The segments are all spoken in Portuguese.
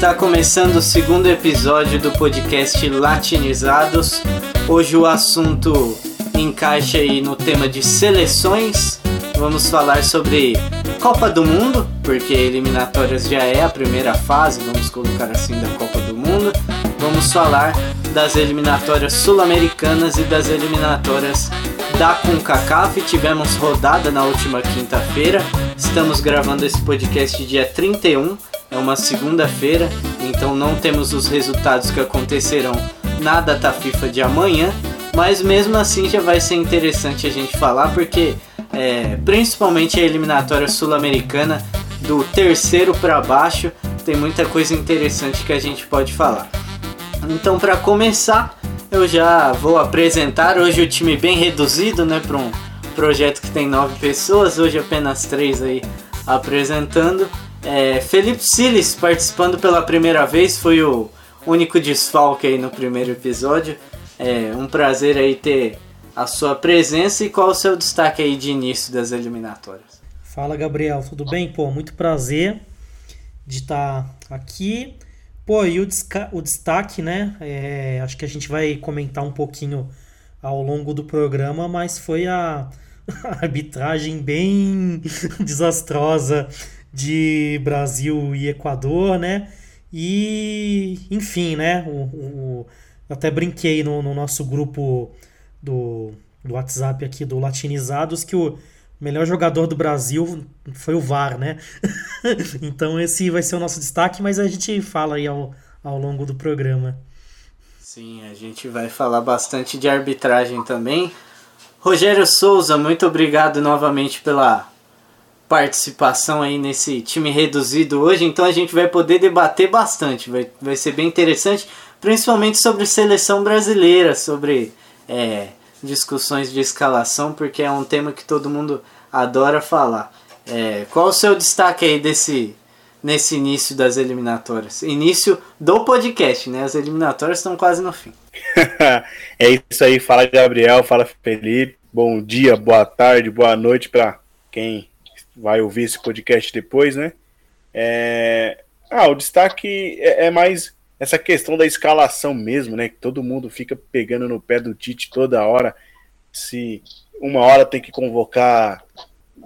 Está começando o segundo episódio do podcast Latinizados. Hoje o assunto encaixa aí no tema de seleções. Vamos falar sobre Copa do Mundo, porque eliminatórias já é a primeira fase, vamos colocar assim, da Copa do Mundo. Vamos falar das eliminatórias sul-americanas e das eliminatórias da CONCACAF. Tivemos rodada na última quinta-feira. Estamos gravando esse podcast dia 31 é uma segunda-feira, então não temos os resultados que acontecerão na data FIFA de amanhã, mas mesmo assim já vai ser interessante a gente falar porque é, principalmente a eliminatória sul-americana do terceiro para baixo tem muita coisa interessante que a gente pode falar. Então para começar eu já vou apresentar hoje o time bem reduzido, né, para um projeto que tem nove pessoas, hoje apenas três aí apresentando. É, Felipe Siles participando pela primeira vez, foi o único desfalque aí no primeiro episódio. É um prazer aí ter a sua presença e qual o seu destaque aí de início das eliminatórias. Fala Gabriel, tudo bem? Pô, muito prazer de estar aqui. Pô, e o, o destaque, né? É, acho que a gente vai comentar um pouquinho ao longo do programa, mas foi a, a arbitragem bem desastrosa de Brasil e Equador, né? E, enfim, né? O, o até brinquei no, no, nosso grupo do, do WhatsApp aqui do Latinizados que o melhor jogador do Brasil foi o VAR, né? então esse vai ser o nosso destaque, mas a gente fala aí ao, ao longo do programa. Sim, a gente vai falar bastante de arbitragem também. Rogério Souza, muito obrigado novamente pela participação aí nesse time reduzido hoje, então a gente vai poder debater bastante, vai, vai ser bem interessante, principalmente sobre seleção brasileira, sobre é, discussões de escalação, porque é um tema que todo mundo adora falar. É, qual o seu destaque aí desse nesse início das eliminatórias? Início do podcast, né? As eliminatórias estão quase no fim. é isso aí, fala Gabriel, fala Felipe. Bom dia, boa tarde, boa noite para quem vai ouvir esse podcast depois, né? É... Ah, o destaque é, é, mais essa questão da escalação mesmo, né? Que todo mundo fica pegando no pé do Tite toda hora. Se uma hora tem que convocar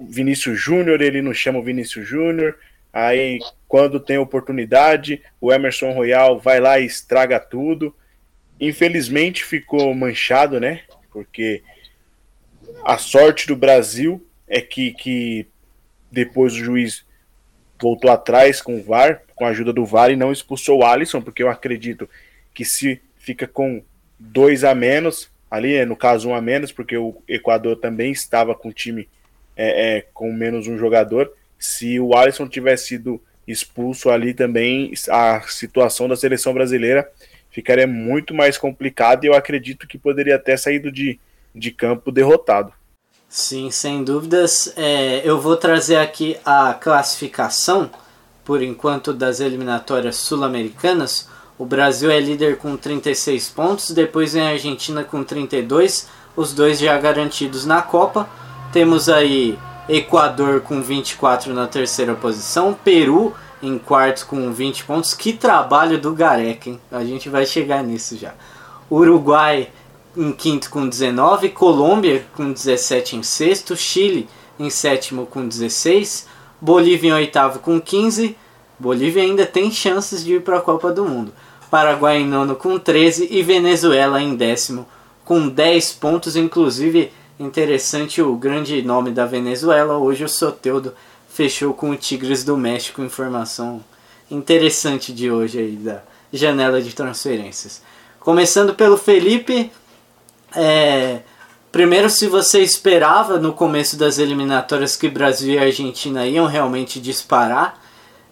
Vinícius Júnior, ele não chama o Vinícius Júnior. Aí, quando tem oportunidade, o Emerson Royal vai lá e estraga tudo. Infelizmente ficou manchado, né? Porque a sorte do Brasil é que, que depois o juiz voltou atrás com o VAR, com a ajuda do VAR, e não expulsou o Alisson, porque eu acredito que se fica com dois a menos, ali, no caso um a menos, porque o Equador também estava com o time é, é, com menos um jogador. Se o Alisson tivesse sido expulso ali também, a situação da seleção brasileira ficaria muito mais complicada e eu acredito que poderia até saído de, de campo derrotado. Sim, sem dúvidas. É, eu vou trazer aqui a classificação, por enquanto, das eliminatórias sul-americanas. O Brasil é líder com 36 pontos, depois vem a Argentina com 32, os dois já garantidos na Copa. Temos aí Equador com 24 na terceira posição, Peru em quarto com 20 pontos. Que trabalho do Gareca, hein? A gente vai chegar nisso já. Uruguai em quinto com 19, Colômbia com 17 em sexto, Chile em sétimo com 16, Bolívia em oitavo com 15, Bolívia ainda tem chances de ir para a Copa do Mundo, Paraguai em nono com 13 e Venezuela em décimo com 10 pontos, inclusive interessante o grande nome da Venezuela, hoje o Soteudo fechou com o Tigres do México, informação interessante de hoje aí da janela de transferências. Começando pelo Felipe, é, primeiro, se você esperava no começo das eliminatórias que Brasil e Argentina iam realmente disparar.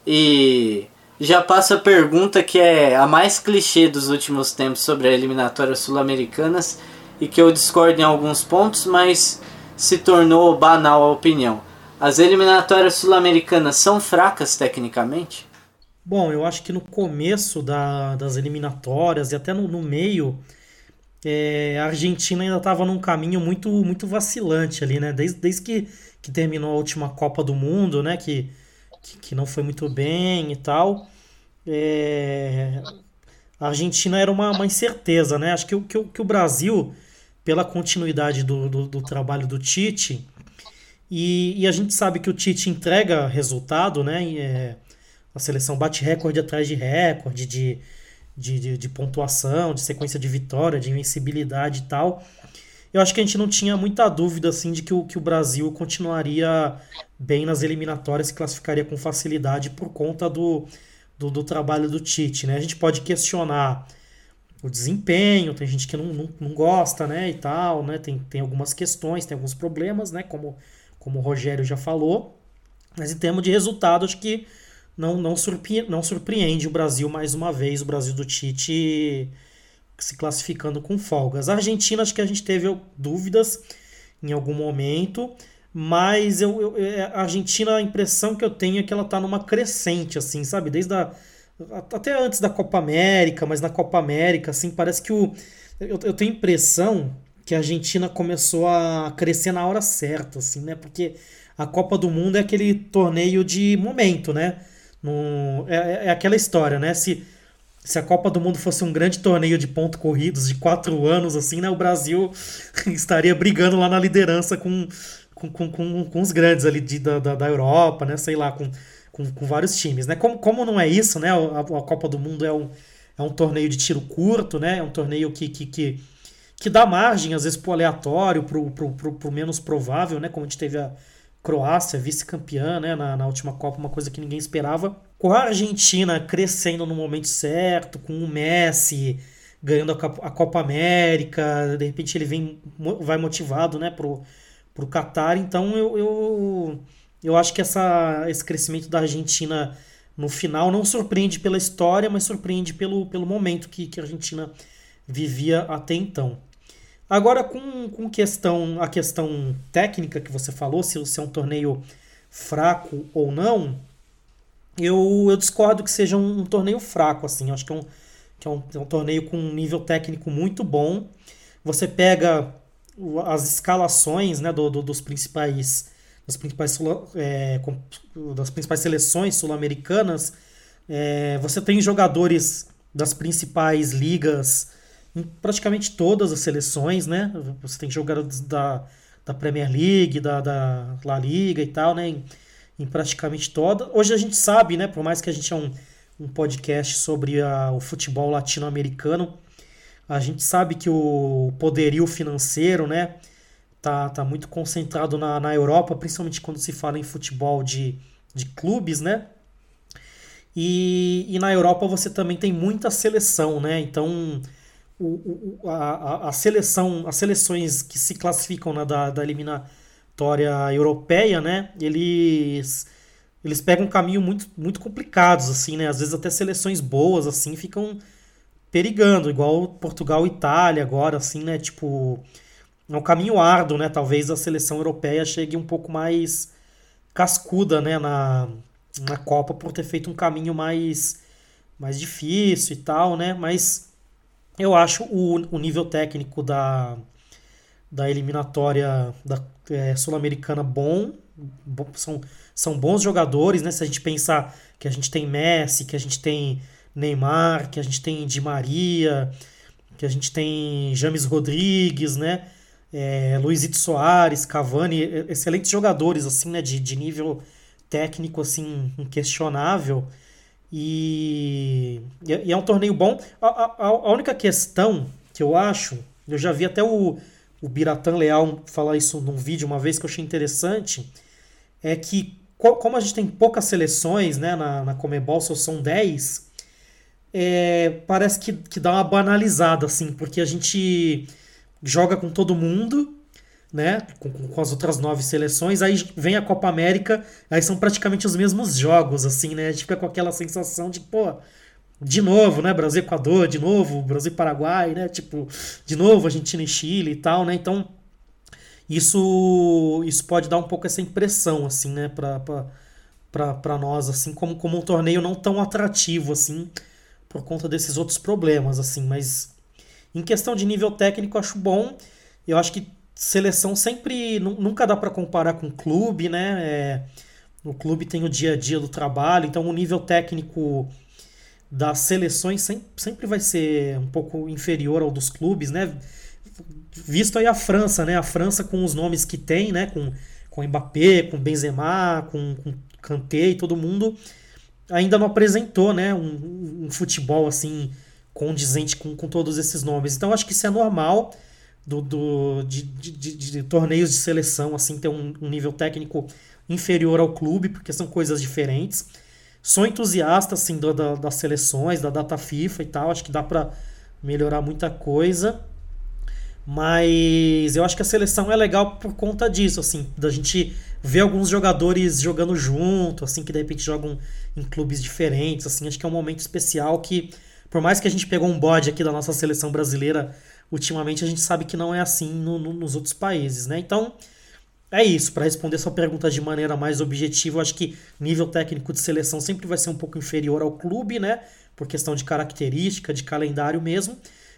E já passa a pergunta que é a mais clichê dos últimos tempos sobre a eliminatórias sul-americanas e que eu discordo em alguns pontos, mas se tornou banal a opinião. As eliminatórias sul-americanas são fracas tecnicamente? Bom, eu acho que no começo da, das eliminatórias e até no, no meio é, a Argentina ainda estava num caminho muito muito vacilante ali, né? Desde, desde que, que terminou a última Copa do Mundo, né? Que, que, que não foi muito bem e tal. é, a Argentina era uma, uma incerteza, né? Acho que, que, que o Brasil, pela continuidade do, do, do trabalho do Tite, e, e, a gente sabe que o Tite entrega resultado, né? É, a seleção bate recorde atrás de recorde, de, de, de, de, pontuação, de sequência de vitória, de invencibilidade e tal. Eu acho que a gente não tinha muita dúvida assim de que o, que o Brasil continuaria bem nas eliminatórias e classificaria com facilidade por conta do, do, do, trabalho do Tite. Né? A gente pode questionar o desempenho, tem gente que não, não, não gosta né, e tal, né? tem, tem algumas questões, tem alguns problemas, né? como, como o Rogério já falou. Mas em termos de resultado, acho que não, não, surpre, não surpreende o Brasil mais uma vez, o Brasil do Tite se classificando com folgas. A Argentina, acho que a gente teve dúvidas em algum momento, mas eu, eu, é, a Argentina, a impressão que eu tenho é que ela está numa crescente, assim, sabe? Desde a, até antes da Copa América, mas na Copa América, assim, parece que o. Eu, eu tenho impressão que a Argentina começou a crescer na hora certa, assim, né? Porque a Copa do Mundo é aquele torneio de momento, né? No, é, é aquela história, né? Se, se a Copa do Mundo fosse um grande torneio de pontos corridos de quatro anos, assim, né? O Brasil estaria brigando lá na liderança com, com, com, com, com os grandes ali de, da, da Europa, né? Sei lá, com, com, com vários times, né? Como, como não é isso, né? A, a Copa do Mundo é um, é um torneio de tiro curto, né? É um torneio que, que, que, que dá margem, às vezes, pro aleatório, pro, pro, pro, pro menos provável, né? Como a gente teve a Croácia, vice-campeã né, na, na última Copa, uma coisa que ninguém esperava. Com a Argentina crescendo no momento certo, com o Messi ganhando a, Copa América, de repente ele vem, vai motivado né, pro, pro Qatar. Então eu, eu, eu acho que essa, esse crescimento da Argentina no final não surpreende pela história, mas surpreende pelo, pelo momento que, que a Argentina vivia até então. Agora, com, com questão, a questão técnica que você falou, se, se é um torneio fraco ou não, eu, eu discordo que seja um, um torneio fraco, assim. Eu acho que, é um, que é, um, é um torneio com um nível técnico muito bom. Você pega as escalações né, do, do dos principais das principais, é, das principais seleções sul-americanas, é, você tem jogadores das principais ligas em praticamente todas as seleções, né? Você tem jogadores da, da Premier League, da, da La Liga e tal, né? Em, em praticamente todas. Hoje a gente sabe, né? Por mais que a gente é um, um podcast sobre a, o futebol latino-americano, a gente sabe que o poderio financeiro, né? Tá, tá muito concentrado na, na Europa, principalmente quando se fala em futebol de, de clubes, né? E, e na Europa você também tem muita seleção, né? Então o, a, a, seleção, as seleções que se classificam na, da, da eliminatória europeia, né? Eles eles pegam um caminho muito, muito complicados, assim, né? Às vezes até seleções boas, assim, ficam perigando, igual Portugal e Itália agora, assim, né? Tipo, é um caminho árduo, né? Talvez a seleção europeia chegue um pouco mais cascuda, né? Na, na Copa por ter feito um caminho mais, mais difícil e tal, né? Mas eu acho o, o nível técnico da, da eliminatória da é, sul-americana bom, são, são bons jogadores, né? Se a gente pensar que a gente tem Messi, que a gente tem Neymar, que a gente tem Di Maria, que a gente tem James Rodrigues, né? É, Luizito Soares, Cavani, excelentes jogadores assim, né? De, de nível técnico assim inquestionável. E, e é um torneio bom. A, a, a, única questão que eu acho, eu já vi até o, o Biratan Leal falar isso num vídeo uma vez que eu achei interessante, é que como a gente tem poucas seleções né, na, na Comebol, só são 10, é, parece que, que dá uma banalizada, assim, porque a gente joga com todo mundo, né? Com, com, as outras nove seleções. Aí vem a Copa América, aí são praticamente os mesmos jogos, assim, né? A gente fica com aquela sensação de, pô, de novo, né? Brasil Equador, de novo, Brasil Paraguai, né? Tipo, de novo Argentina e Chile e tal, né? Então, isso isso pode dar um pouco essa impressão, assim, né? Pra, pra, pra, pra nós, assim, como, como um torneio não tão atrativo, assim, por conta desses outros problemas, assim. Mas, em questão de nível técnico, acho bom. Eu acho que seleção sempre nunca dá para comparar com clube, né? É, o clube tem o dia a dia do trabalho, então o nível técnico das seleções sempre vai ser um pouco inferior ao dos clubes, né? Visto aí a França, né? A França com os nomes que tem, né? Com, com Mbappé, com Benzema, com, com Kanté e todo mundo ainda não apresentou, né? Um, um futebol assim condizente com, com todos esses nomes. Então acho que isso é normal do, do de, de, de, torneios de seleção assim ter um, um, nível técnico inferior ao clube, porque são coisas diferentes. Sou entusiasta assim da, da, das seleções, da data FIFA e tal, acho que dá para melhorar muita coisa. Mas eu acho que a seleção é legal por conta disso, assim, da gente ver alguns jogadores jogando junto, assim, que de repente jogam em clubes diferentes, assim, acho que é um momento especial que, por mais que a gente pegou um bode aqui da nossa seleção brasileira ultimamente, a gente sabe que não é assim no, no, nos outros países, né? Então, é isso. Para responder sua pergunta de maneira mais objetiva, eu acho que nível técnico de seleção sempre vai ser um pouco inferior ao clube, né? Por questão de característica, de calendário mesmo.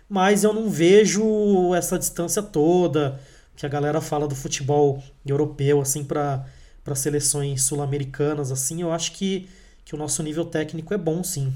Mas eu não vejo essa distância toda que a galera fala do futebol europeu, assim, para seleções sul-americanas, assim. Eu acho que, que o nosso nível técnico é bom, sim.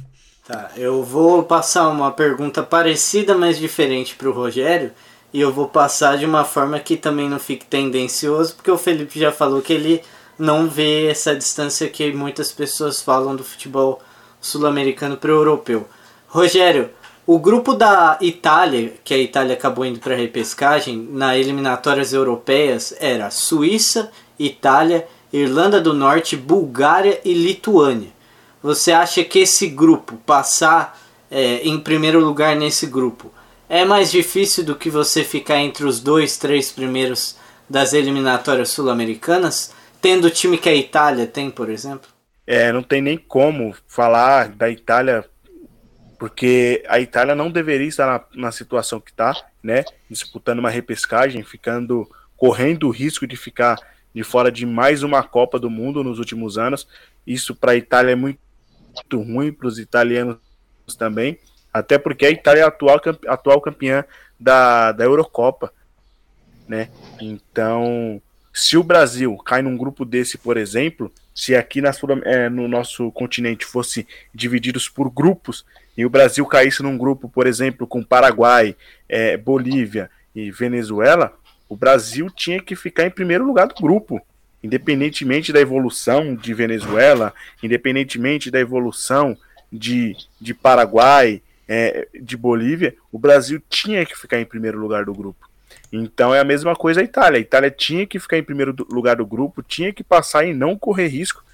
Tá, eu vou passar uma pergunta parecida, mas diferente para o Rogério. E eu vou passar de uma forma que também não fique tendencioso, porque o Felipe já falou que ele não vê essa distância que muitas pessoas falam do futebol sul-americano para o europeu. Rogério, o grupo da Itália, que a Itália acabou indo para a repescagem, na eliminatórias europeias, era Suíça, Itália, Irlanda do Norte, Bulgária e Lituânia. Você acha que esse grupo, passar é, em primeiro lugar nesse grupo, é mais difícil do que você ficar entre os dois, três primeiros das eliminatórias sul-americanas, tendo o time que a Itália tem, por exemplo? É, não tem nem como falar da Itália, porque a Itália não deveria estar na, na situação que está, né? Disputando uma repescagem, ficando correndo o risco de ficar de fora de mais uma Copa do Mundo nos últimos anos. Isso para a Itália é muito muito ruim para os italianos também, até porque a Itália é a atual, atual campeã da, da Eurocopa, né? Então, se o Brasil cai num grupo desse, por exemplo, se aqui na, é, no nosso continente fosse divididos por grupos e o Brasil caísse num grupo, por exemplo, com Paraguai, é, Bolívia e Venezuela, o Brasil tinha que ficar em primeiro lugar do grupo independentemente da evolução de Venezuela, independentemente da evolução de, de Paraguai, é, de Bolívia, o Brasil tinha que ficar em primeiro lugar do grupo. Então é a mesma coisa a Itália. A Itália tinha que ficar em primeiro lugar do grupo, tinha que passar e não correr risco.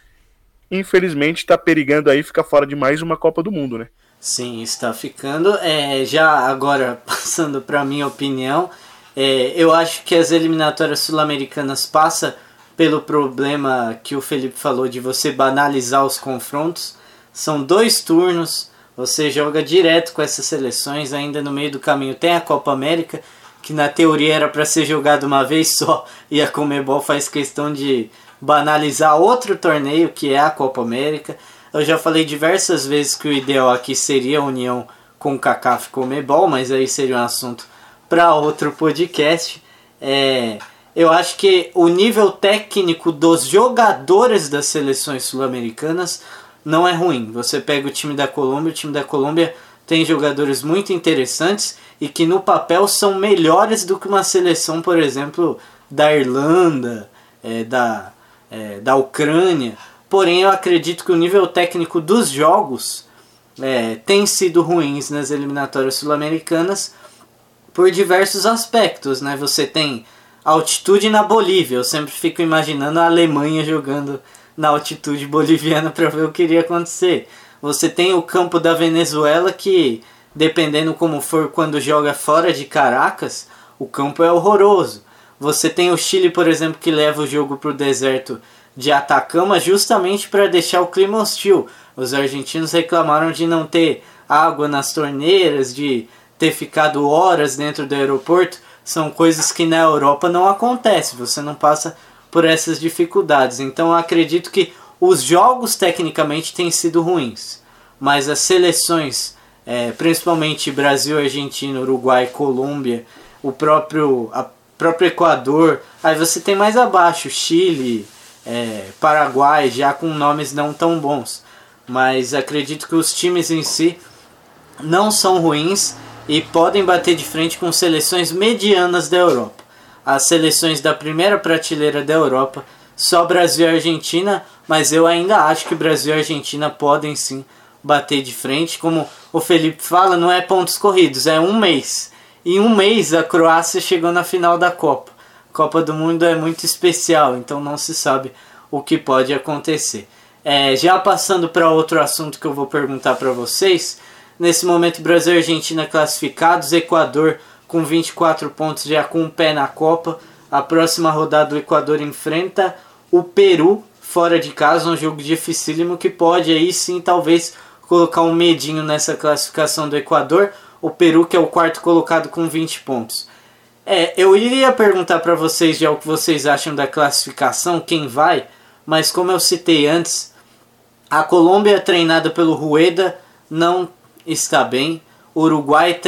Infelizmente está perigando aí ficar fora de mais uma Copa do Mundo, né? Sim, está ficando. É, já agora passando para minha opinião, é, eu acho que as eliminatórias sul-americanas passam pelo problema que o Felipe falou de você banalizar os confrontos. São dois turnos, você joga direto com essas seleções, ainda no meio do caminho tem a Copa América, que na teoria era para ser jogado uma vez só, e a Comebol faz questão de banalizar outro torneio, que é a Copa América. Eu já falei diversas vezes que o ideal aqui seria a união com o CACAF e Comebol, mas aí seria um assunto para outro podcast. É, eu acho que o nível técnico dos jogadores das seleções sul-americanas não é ruim. Você pega o time da Colômbia, o time da Colômbia tem jogadores muito interessantes e que no papel são melhores do que uma seleção, por exemplo, da Irlanda, é, da, é, da Ucrânia. Porém, eu acredito que o nível técnico dos jogos é, tem sido ruins nas eliminatórias sul-americanas por diversos aspectos. Né? Você tem altitude na Bolívia. Eu sempre fico imaginando a Alemanha jogando na altitude boliviana para ver o que iria acontecer. Você tem o campo da Venezuela que, dependendo como for quando joga fora de Caracas, o campo é horroroso. Você tem o Chile, por exemplo, que leva o jogo para o deserto de Atacama justamente para deixar o clima hostil. Os argentinos reclamaram de não ter água nas torneiras, de ter ficado horas dentro do aeroporto são coisas que na Europa não acontece, você não passa por essas dificuldades. Então acredito que os jogos tecnicamente têm sido ruins, mas as seleções, é, principalmente Brasil, Argentina, Uruguai, Colômbia, o próprio, a próprio Equador, aí você tem mais abaixo Chile, é, Paraguai, já com nomes não tão bons. mas acredito que os times em si não são ruins e podem bater de frente com seleções medianas da Europa. As seleções da primeira prateleira da Europa, só Brasil e Argentina, mas eu ainda acho que Brasil e Argentina podem sim bater de frente. Como o Felipe fala, não é pontos corridos, é um mês. Em um mês a Croácia chegou na final da Copa. Copa do Mundo é muito especial, então não se sabe o que pode acontecer. É, já passando para outro assunto que eu vou perguntar para vocês, nesse momento Brasil e Argentina classificados, Equador com 24 pontos já com um pé na Copa. A próxima rodada o Equador enfrenta o Peru fora de casa, um jogo dificílimo que pode aí sim talvez colocar um medinho nessa classificação do Equador. O Peru que é o quarto colocado com 20 pontos. É, eu iria perguntar para vocês já o que vocês acham da classificação, quem vai, mas como eu citei antes, a Colômbia treinada pelo Rueda não está bem. O Uruguai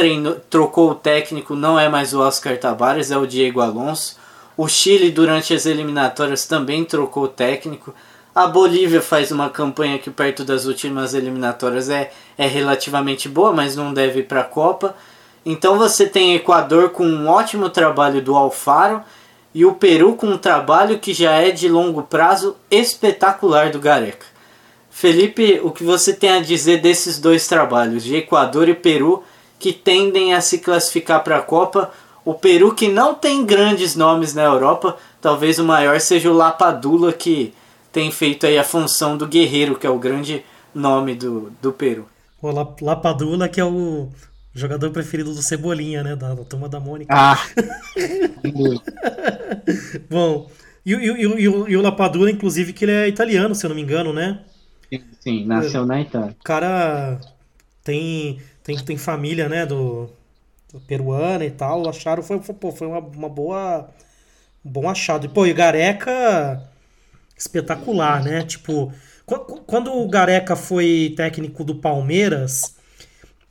trocou o técnico, não é mais o Oscar Tabares, é o Diego Alonso. O Chile durante as eliminatórias também trocou o técnico. A Bolívia faz uma campanha que perto das últimas eliminatórias é, é relativamente boa, mas não deve ir para a Copa. Então você tem Equador com um ótimo trabalho do Alfaro e o Peru com um trabalho que já é de longo prazo espetacular do Gareca. Felipe, o que você tem a dizer desses dois trabalhos, de Equador e Peru, que tendem a se classificar para a Copa? O Peru que não tem grandes nomes na Europa, talvez o maior seja o Lapadula que tem feito aí a função do guerreiro, que é o grande nome do, do Peru. O Lapadula que é o jogador preferido do Cebolinha, né? Da, da turma da Mônica. Ah! Bom, e, e, e, e, o, e o Lapadula, inclusive, que ele é italiano, se eu não me engano, né? Sim, nasceu na Itália. O cara tem, tem, tem família, né? Do, do peruana e tal. Acharam, foi, foi, pô, foi uma, uma boa. Um bom achado. E, pô, e Gareca espetacular, né? Tipo, quando o Gareca foi técnico do Palmeiras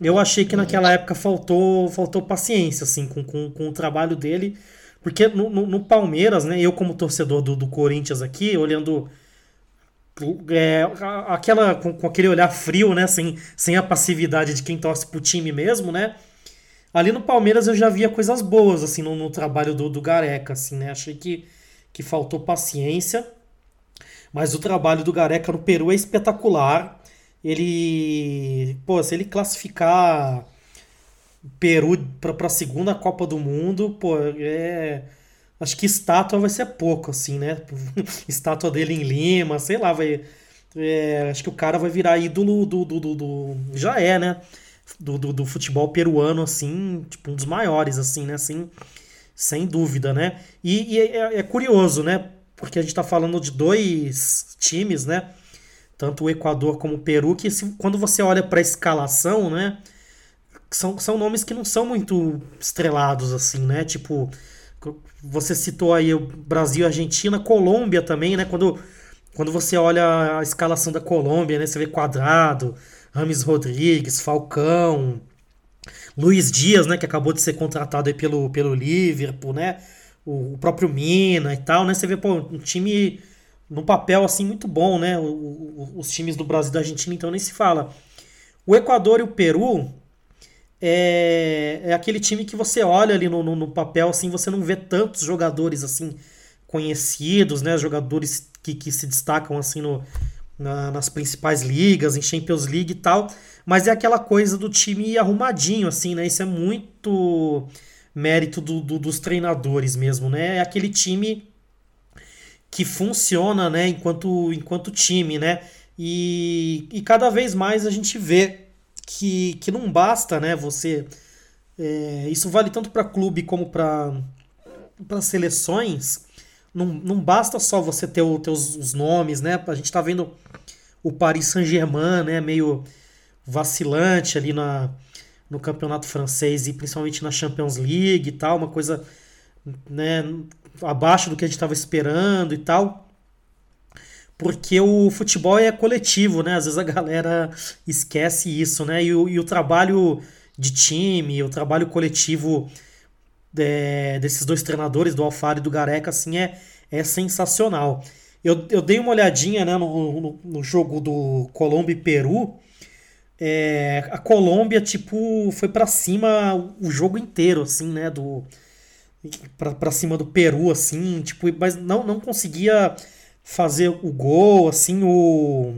eu achei que naquela época faltou, faltou paciência, assim, com, com, com o trabalho dele. Porque no, no, no, Palmeiras, né? Eu, como torcedor do, do Corinthians aqui, olhando. É, aquela com, com, aquele olhar frio, né? Sem, sem a passividade de quem torce pro time mesmo, né? Ali no Palmeiras eu já via coisas boas, assim, no, no trabalho do, do Gareca, assim, né? Achei que, que faltou paciência. Mas o trabalho do Gareca no Peru é espetacular ele, pô, se ele classificar Peru para a segunda Copa do Mundo, pô, é acho que estátua vai ser pouco assim, né? estátua dele em Lima, sei lá, vai é, acho que o cara vai virar ídolo do, do, do, do já é, né? Do, do, do, futebol peruano, assim, tipo, um dos maiores, assim, né? Assim, sem dúvida, né? E, e é, é, curioso, né? Porque a gente tá falando de dois times, né? tanto o Equador como o Peru, que se, quando você olha para a escalação, né, são, são nomes que não são muito estrelados assim, né? Tipo, você citou aí o Brasil, Argentina, Colômbia também, né? Quando, quando você olha a escalação da Colômbia, né, você vê Quadrado, Rames Rodrigues, Falcão, Luiz Dias, né, que acabou de ser contratado aí pelo, pelo Liverpool, né? O, o próprio Mina e tal, né? Você vê, pô, um time no papel assim muito bom, né? O, o, os times do Brasil e da Argentina, então nem se fala. O Equador e o Peru é, é aquele time que você olha ali no, no, no, papel, assim, você não vê tantos jogadores assim conhecidos, né? Jogadores que, que se destacam assim no, na, nas principais ligas, em Champions League e tal. Mas é aquela coisa do time arrumadinho, assim, né? Isso é muito mérito do, do, dos treinadores mesmo, né? É aquele time que funciona, né, enquanto, enquanto time, né? E, e cada vez mais a gente vê que, que não basta, né, você... É, isso vale tanto para clube como para seleções. Não, não basta só você ter o, teus, os nomes, né? A gente tá vendo o Paris Saint-Germain, né, meio vacilante ali na, no campeonato francês e principalmente na Champions League e tal, uma coisa né, abaixo do que a gente estava esperando e tal. Porque o futebol é coletivo, né? Às vezes a galera esquece isso, né? E o, e o trabalho de time, o trabalho coletivo é, desses dois treinadores, do Alfaro e do Gareca, assim, é, é sensacional. eu, eu dei uma olhadinha né, no, no, no jogo do Colômbia e Peru. É, a Colômbia, tipo, foi para cima o jogo inteiro, assim, né? Do, pra, pra cima do Peru, assim, tipo, mas não, não conseguia fazer o gol, assim, o,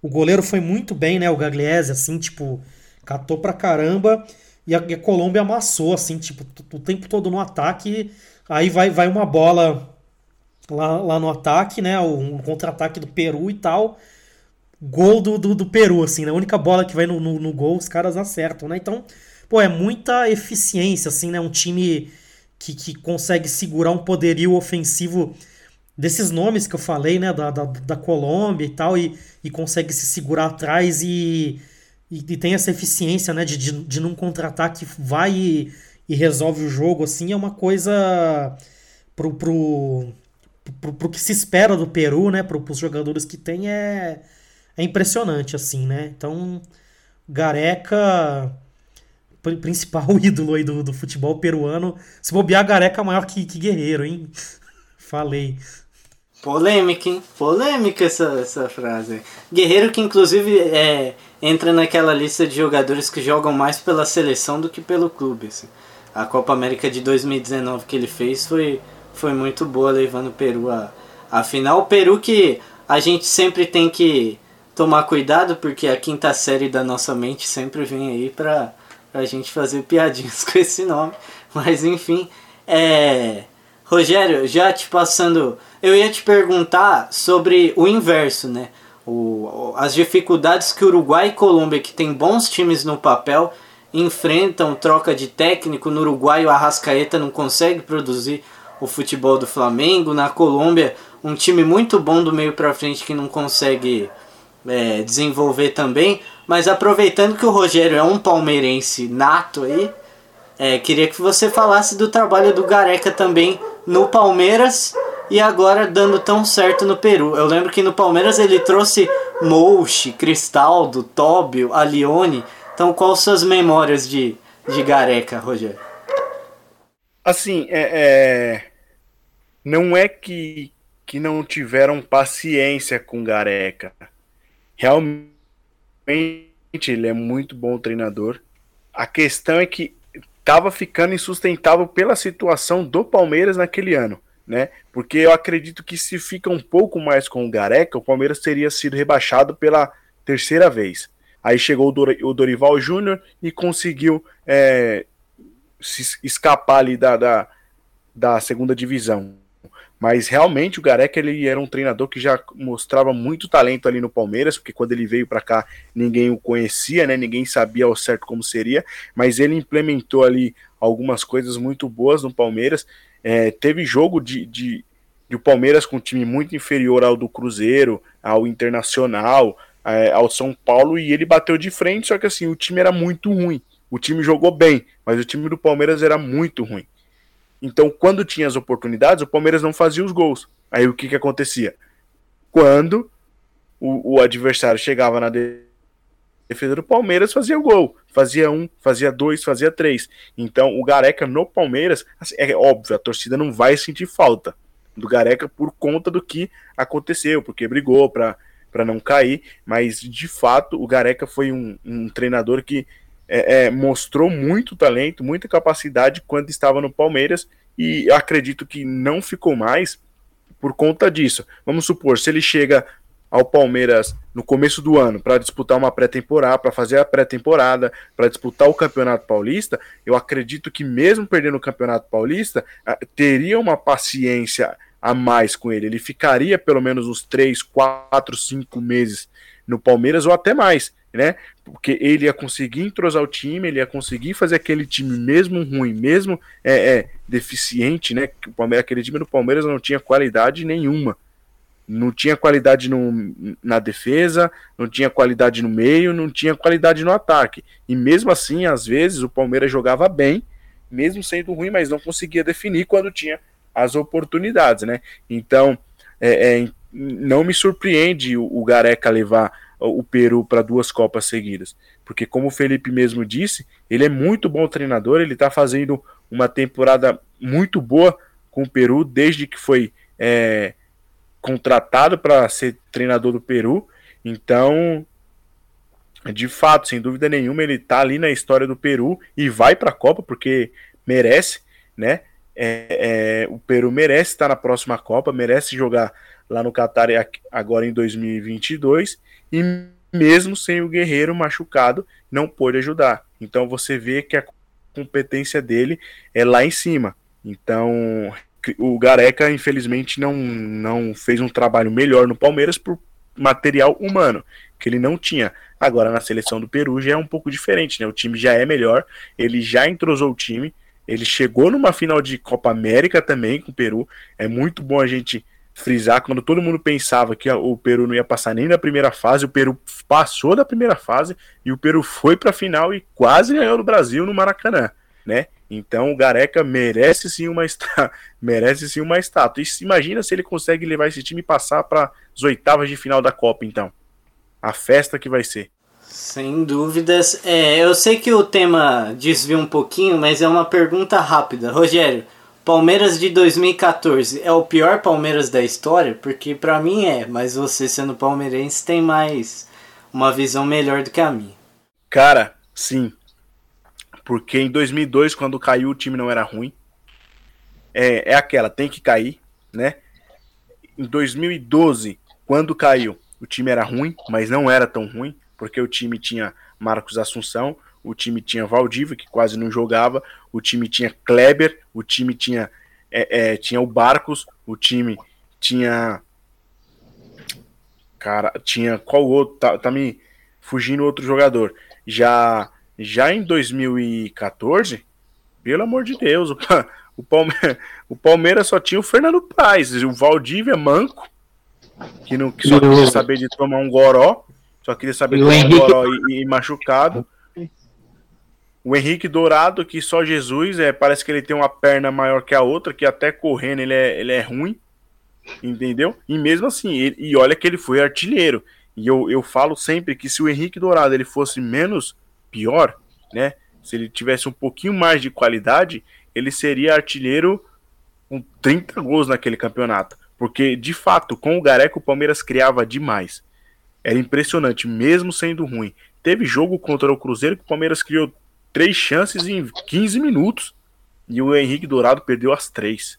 o goleiro foi muito bem, né? O Gagliese, assim, tipo, catou pra caramba. E a, e a Colômbia amassou, assim, tipo, o tempo todo no ataque. Aí vai, vai uma bola lá, lá no ataque, né? Um contra-ataque do Peru e tal. Gol do, do, do, Peru, assim, né? A única bola que vai no, no, no, gol, os caras acertam, né? Então, pô, é muita eficiência, assim, né? Um time que, que consegue segurar um poderio ofensivo desses nomes que eu falei, né? Da, da, da Colômbia e tal, e, e consegue se segurar atrás e, e, e tem essa eficiência, né? De, de, de num contra-ataque vai e, e, resolve o jogo, assim, é uma coisa pro, pro, pro, pro que se espera do Peru, né? Pro, pros jogadores que tem é, é impressionante, assim, né? Então, Gareca principal ídolo aí do, do futebol peruano. Se bobear, Gareca é maior que, que Guerreiro, hein? Falei. Polêmica, hein? Polêmica essa, essa frase. Guerreiro que inclusive é, entra naquela lista de jogadores que jogam mais pela seleção do que pelo clube. Assim. A Copa América de 2019 que ele fez foi, foi muito boa, levando o Peru a, a final. O Peru que a gente sempre tem que tomar cuidado, porque a quinta série da nossa mente sempre vem aí pra, pra gente fazer piadinhas com esse nome. Mas enfim, é Rogério, já te passando, eu ia te perguntar sobre o inverso, né? O, as dificuldades que Uruguai e Colômbia, que tem bons times no papel, enfrentam troca de técnico. No Uruguai, o Arrascaeta não consegue produzir o futebol do Flamengo. Na Colômbia, um time muito bom do meio para frente que não consegue é, desenvolver também. Mas aproveitando que o Rogério é um palmeirense nato aí, é, queria que você falasse do trabalho do Gareca também no Palmeiras e agora dando tão certo no Peru. Eu lembro que no Palmeiras ele trouxe Mouche, Cristaldo, Tóbio, Alione. Então, quais suas memórias de, de Gareca, Rogério? Assim, é, é, não é que, que não tiveram paciência com Gareca. Realmente ele é muito bom treinador. A questão é que estava ficando insustentável pela situação do Palmeiras naquele ano, né? Porque eu acredito que se fica um pouco mais com o Gareca, o Palmeiras teria sido rebaixado pela terceira vez. Aí chegou o Dorival Júnior e conseguiu é, se escapar ali da, da, da segunda divisão. Mas realmente o Gareca ele era um treinador que já mostrava muito talento ali no Palmeiras, porque quando ele veio para cá ninguém o conhecia, né? Ninguém sabia ao certo como seria, mas ele implementou ali algumas coisas muito boas no Palmeiras. É, teve jogo de, de, de Palmeiras com um time muito inferior ao do Cruzeiro, ao Internacional, é, ao São Paulo, e ele bateu de frente, só que assim, o time era muito ruim. O time jogou bem, mas o time do Palmeiras era muito ruim. Então, quando tinha as oportunidades, o Palmeiras não fazia os gols. Aí o que, que acontecia? Quando o, o adversário chegava na defesa do Palmeiras, fazia o gol. Fazia um, fazia dois, fazia três. Então, o Gareca no Palmeiras, assim, é óbvio, a torcida não vai sentir falta do Gareca por conta do que aconteceu, porque brigou para não cair, mas de fato o Gareca foi um, um treinador que é, é, mostrou muito talento, muita capacidade quando estava no Palmeiras e acredito que não ficou mais por conta disso. Vamos supor, se ele chega ao Palmeiras no começo do ano para disputar uma pré-temporada, para fazer a pré-temporada, para disputar o Campeonato Paulista, eu acredito que mesmo perdendo o Campeonato Paulista, teria uma paciência a mais com ele. Ele ficaria pelo menos uns 3, 4, 5 meses no Palmeiras ou até mais né? Porque ele ia conseguir entrosar o time, ele ia conseguir fazer aquele time mesmo ruim, mesmo é, é deficiente, né? O Palmeiras, aquele time do Palmeiras não tinha qualidade nenhuma. Não tinha qualidade no, na defesa, não tinha qualidade no meio, não tinha qualidade no ataque. E mesmo assim, às vezes, o Palmeiras jogava bem, mesmo sendo ruim, mas não conseguia definir quando tinha as oportunidades, né? Então, é, é, não me surpreende o, o Gareca levar o Peru para duas Copas seguidas. Porque, como o Felipe mesmo disse, ele é muito bom treinador, ele está fazendo uma temporada muito boa com o Peru desde que foi é, contratado para ser treinador do Peru. Então, de fato, sem dúvida nenhuma, ele está ali na história do Peru e vai para a Copa porque merece, né? É, é, o Peru merece estar na próxima Copa, merece jogar lá no Qatar agora em 2022 e mesmo sem o Guerreiro machucado, não pôde ajudar. Então você vê que a competência dele é lá em cima. Então o Gareca infelizmente não, não fez um trabalho melhor no Palmeiras por material humano que ele não tinha. Agora na seleção do Peru já é um pouco diferente, né? O time já é melhor, ele já entrosou o time, ele chegou numa final de Copa América também com o Peru. É muito bom a gente frisar quando todo mundo pensava que o Peru não ia passar nem da primeira fase, o Peru passou da primeira fase e o Peru foi para a final e quase ganhou no Brasil no Maracanã, né? Então o Gareca merece sim uma merece sim uma estátua. E imagina se ele consegue levar esse time e passar para as oitavas de final da Copa, então. A festa que vai ser. Sem dúvidas. É, eu sei que o tema desvia um pouquinho, mas é uma pergunta rápida. Rogério, Palmeiras de 2014 é o pior Palmeiras da história? Porque para mim é, mas você sendo palmeirense tem mais uma visão melhor do que a minha. Cara, sim. Porque em 2002, quando caiu, o time não era ruim. É, é aquela, tem que cair, né? Em 2012, quando caiu, o time era ruim, mas não era tão ruim, porque o time tinha Marcos Assunção, o time tinha Valdívia, que quase não jogava, o time tinha Kleber, o time tinha, é, é, tinha o Barcos, o time tinha. Cara, tinha qual outro? Tá, tá me fugindo outro jogador. Já, já em 2014, pelo amor de Deus, o, o, Palmeiras, o Palmeiras só tinha o Fernando Paz, o Valdívia Manco, que, não, que só queria saber de tomar um goró, só queria saber de tomar um goró e, e machucado. O Henrique Dourado, que só Jesus, é, parece que ele tem uma perna maior que a outra, que até correndo ele é, ele é ruim, entendeu? E mesmo assim, ele, e olha que ele foi artilheiro. E eu, eu falo sempre que se o Henrique Dourado ele fosse menos pior, né? Se ele tivesse um pouquinho mais de qualidade, ele seria artilheiro com 30 gols naquele campeonato. Porque, de fato, com o Gareca o Palmeiras criava demais. Era impressionante, mesmo sendo ruim. Teve jogo contra o Cruzeiro que o Palmeiras criou três chances em 15 minutos e o Henrique Dourado perdeu as três.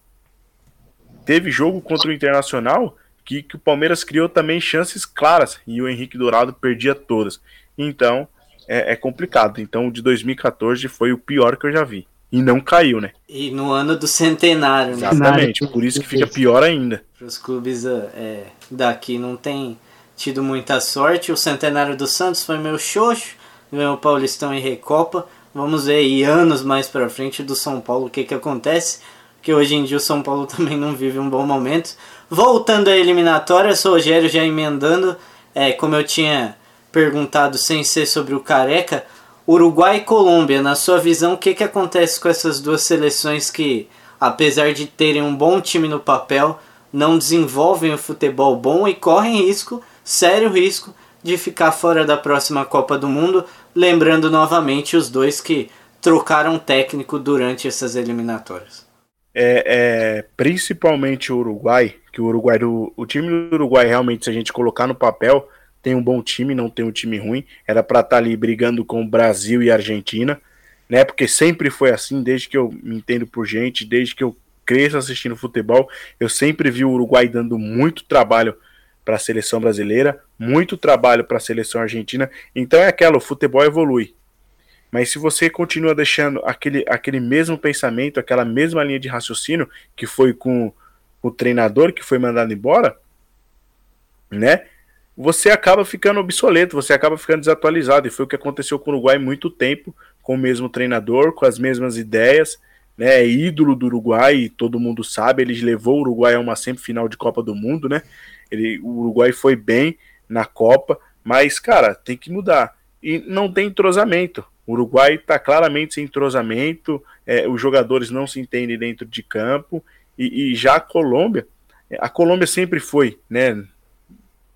Teve jogo contra o Internacional que, que o Palmeiras criou também chances claras e o Henrique Dourado perdia todas. Então é, é complicado. Então o de 2014 foi o pior que eu já vi. E não caiu, né? E no ano do centenário, né? Exatamente, por isso que fica pior ainda. Os clubes é, daqui não tem tido muita sorte. O centenário do Santos foi meio xoxo, ganhou o Paulistão e Recopa. Vamos ver aí anos mais para frente do São Paulo o que, que acontece, que hoje em dia o São Paulo também não vive um bom momento. Voltando à eliminatória, o Rogério já emendando, é, como eu tinha perguntado sem ser sobre o Careca, Uruguai e Colômbia, na sua visão, o que, que acontece com essas duas seleções que, apesar de terem um bom time no papel, não desenvolvem o futebol bom e correm risco, sério risco, de ficar fora da próxima Copa do Mundo, lembrando novamente os dois que trocaram técnico durante essas eliminatórias. É, é, principalmente o Uruguai, que o Uruguai o time do Uruguai realmente se a gente colocar no papel tem um bom time, não tem um time ruim, era para estar tá ali brigando com o Brasil e a Argentina, né? Porque sempre foi assim, desde que eu me entendo por gente, desde que eu cresço assistindo futebol, eu sempre vi o Uruguai dando muito trabalho para a seleção brasileira, muito trabalho para a seleção argentina. Então é aquela, o futebol evolui. Mas se você continua deixando aquele, aquele mesmo pensamento, aquela mesma linha de raciocínio que foi com o treinador que foi mandado embora, né? Você acaba ficando obsoleto, você acaba ficando desatualizado. E foi o que aconteceu com o Uruguai muito tempo, com o mesmo treinador, com as mesmas ideias, né? É ídolo do Uruguai, todo mundo sabe, ele levou o Uruguai a uma semifinal de Copa do Mundo, né? Ele, o Uruguai foi bem na Copa, mas, cara, tem que mudar. E não tem entrosamento. O Uruguai está claramente sem entrosamento, é, os jogadores não se entendem dentro de campo, e, e, já a Colômbia, a Colômbia sempre foi, né?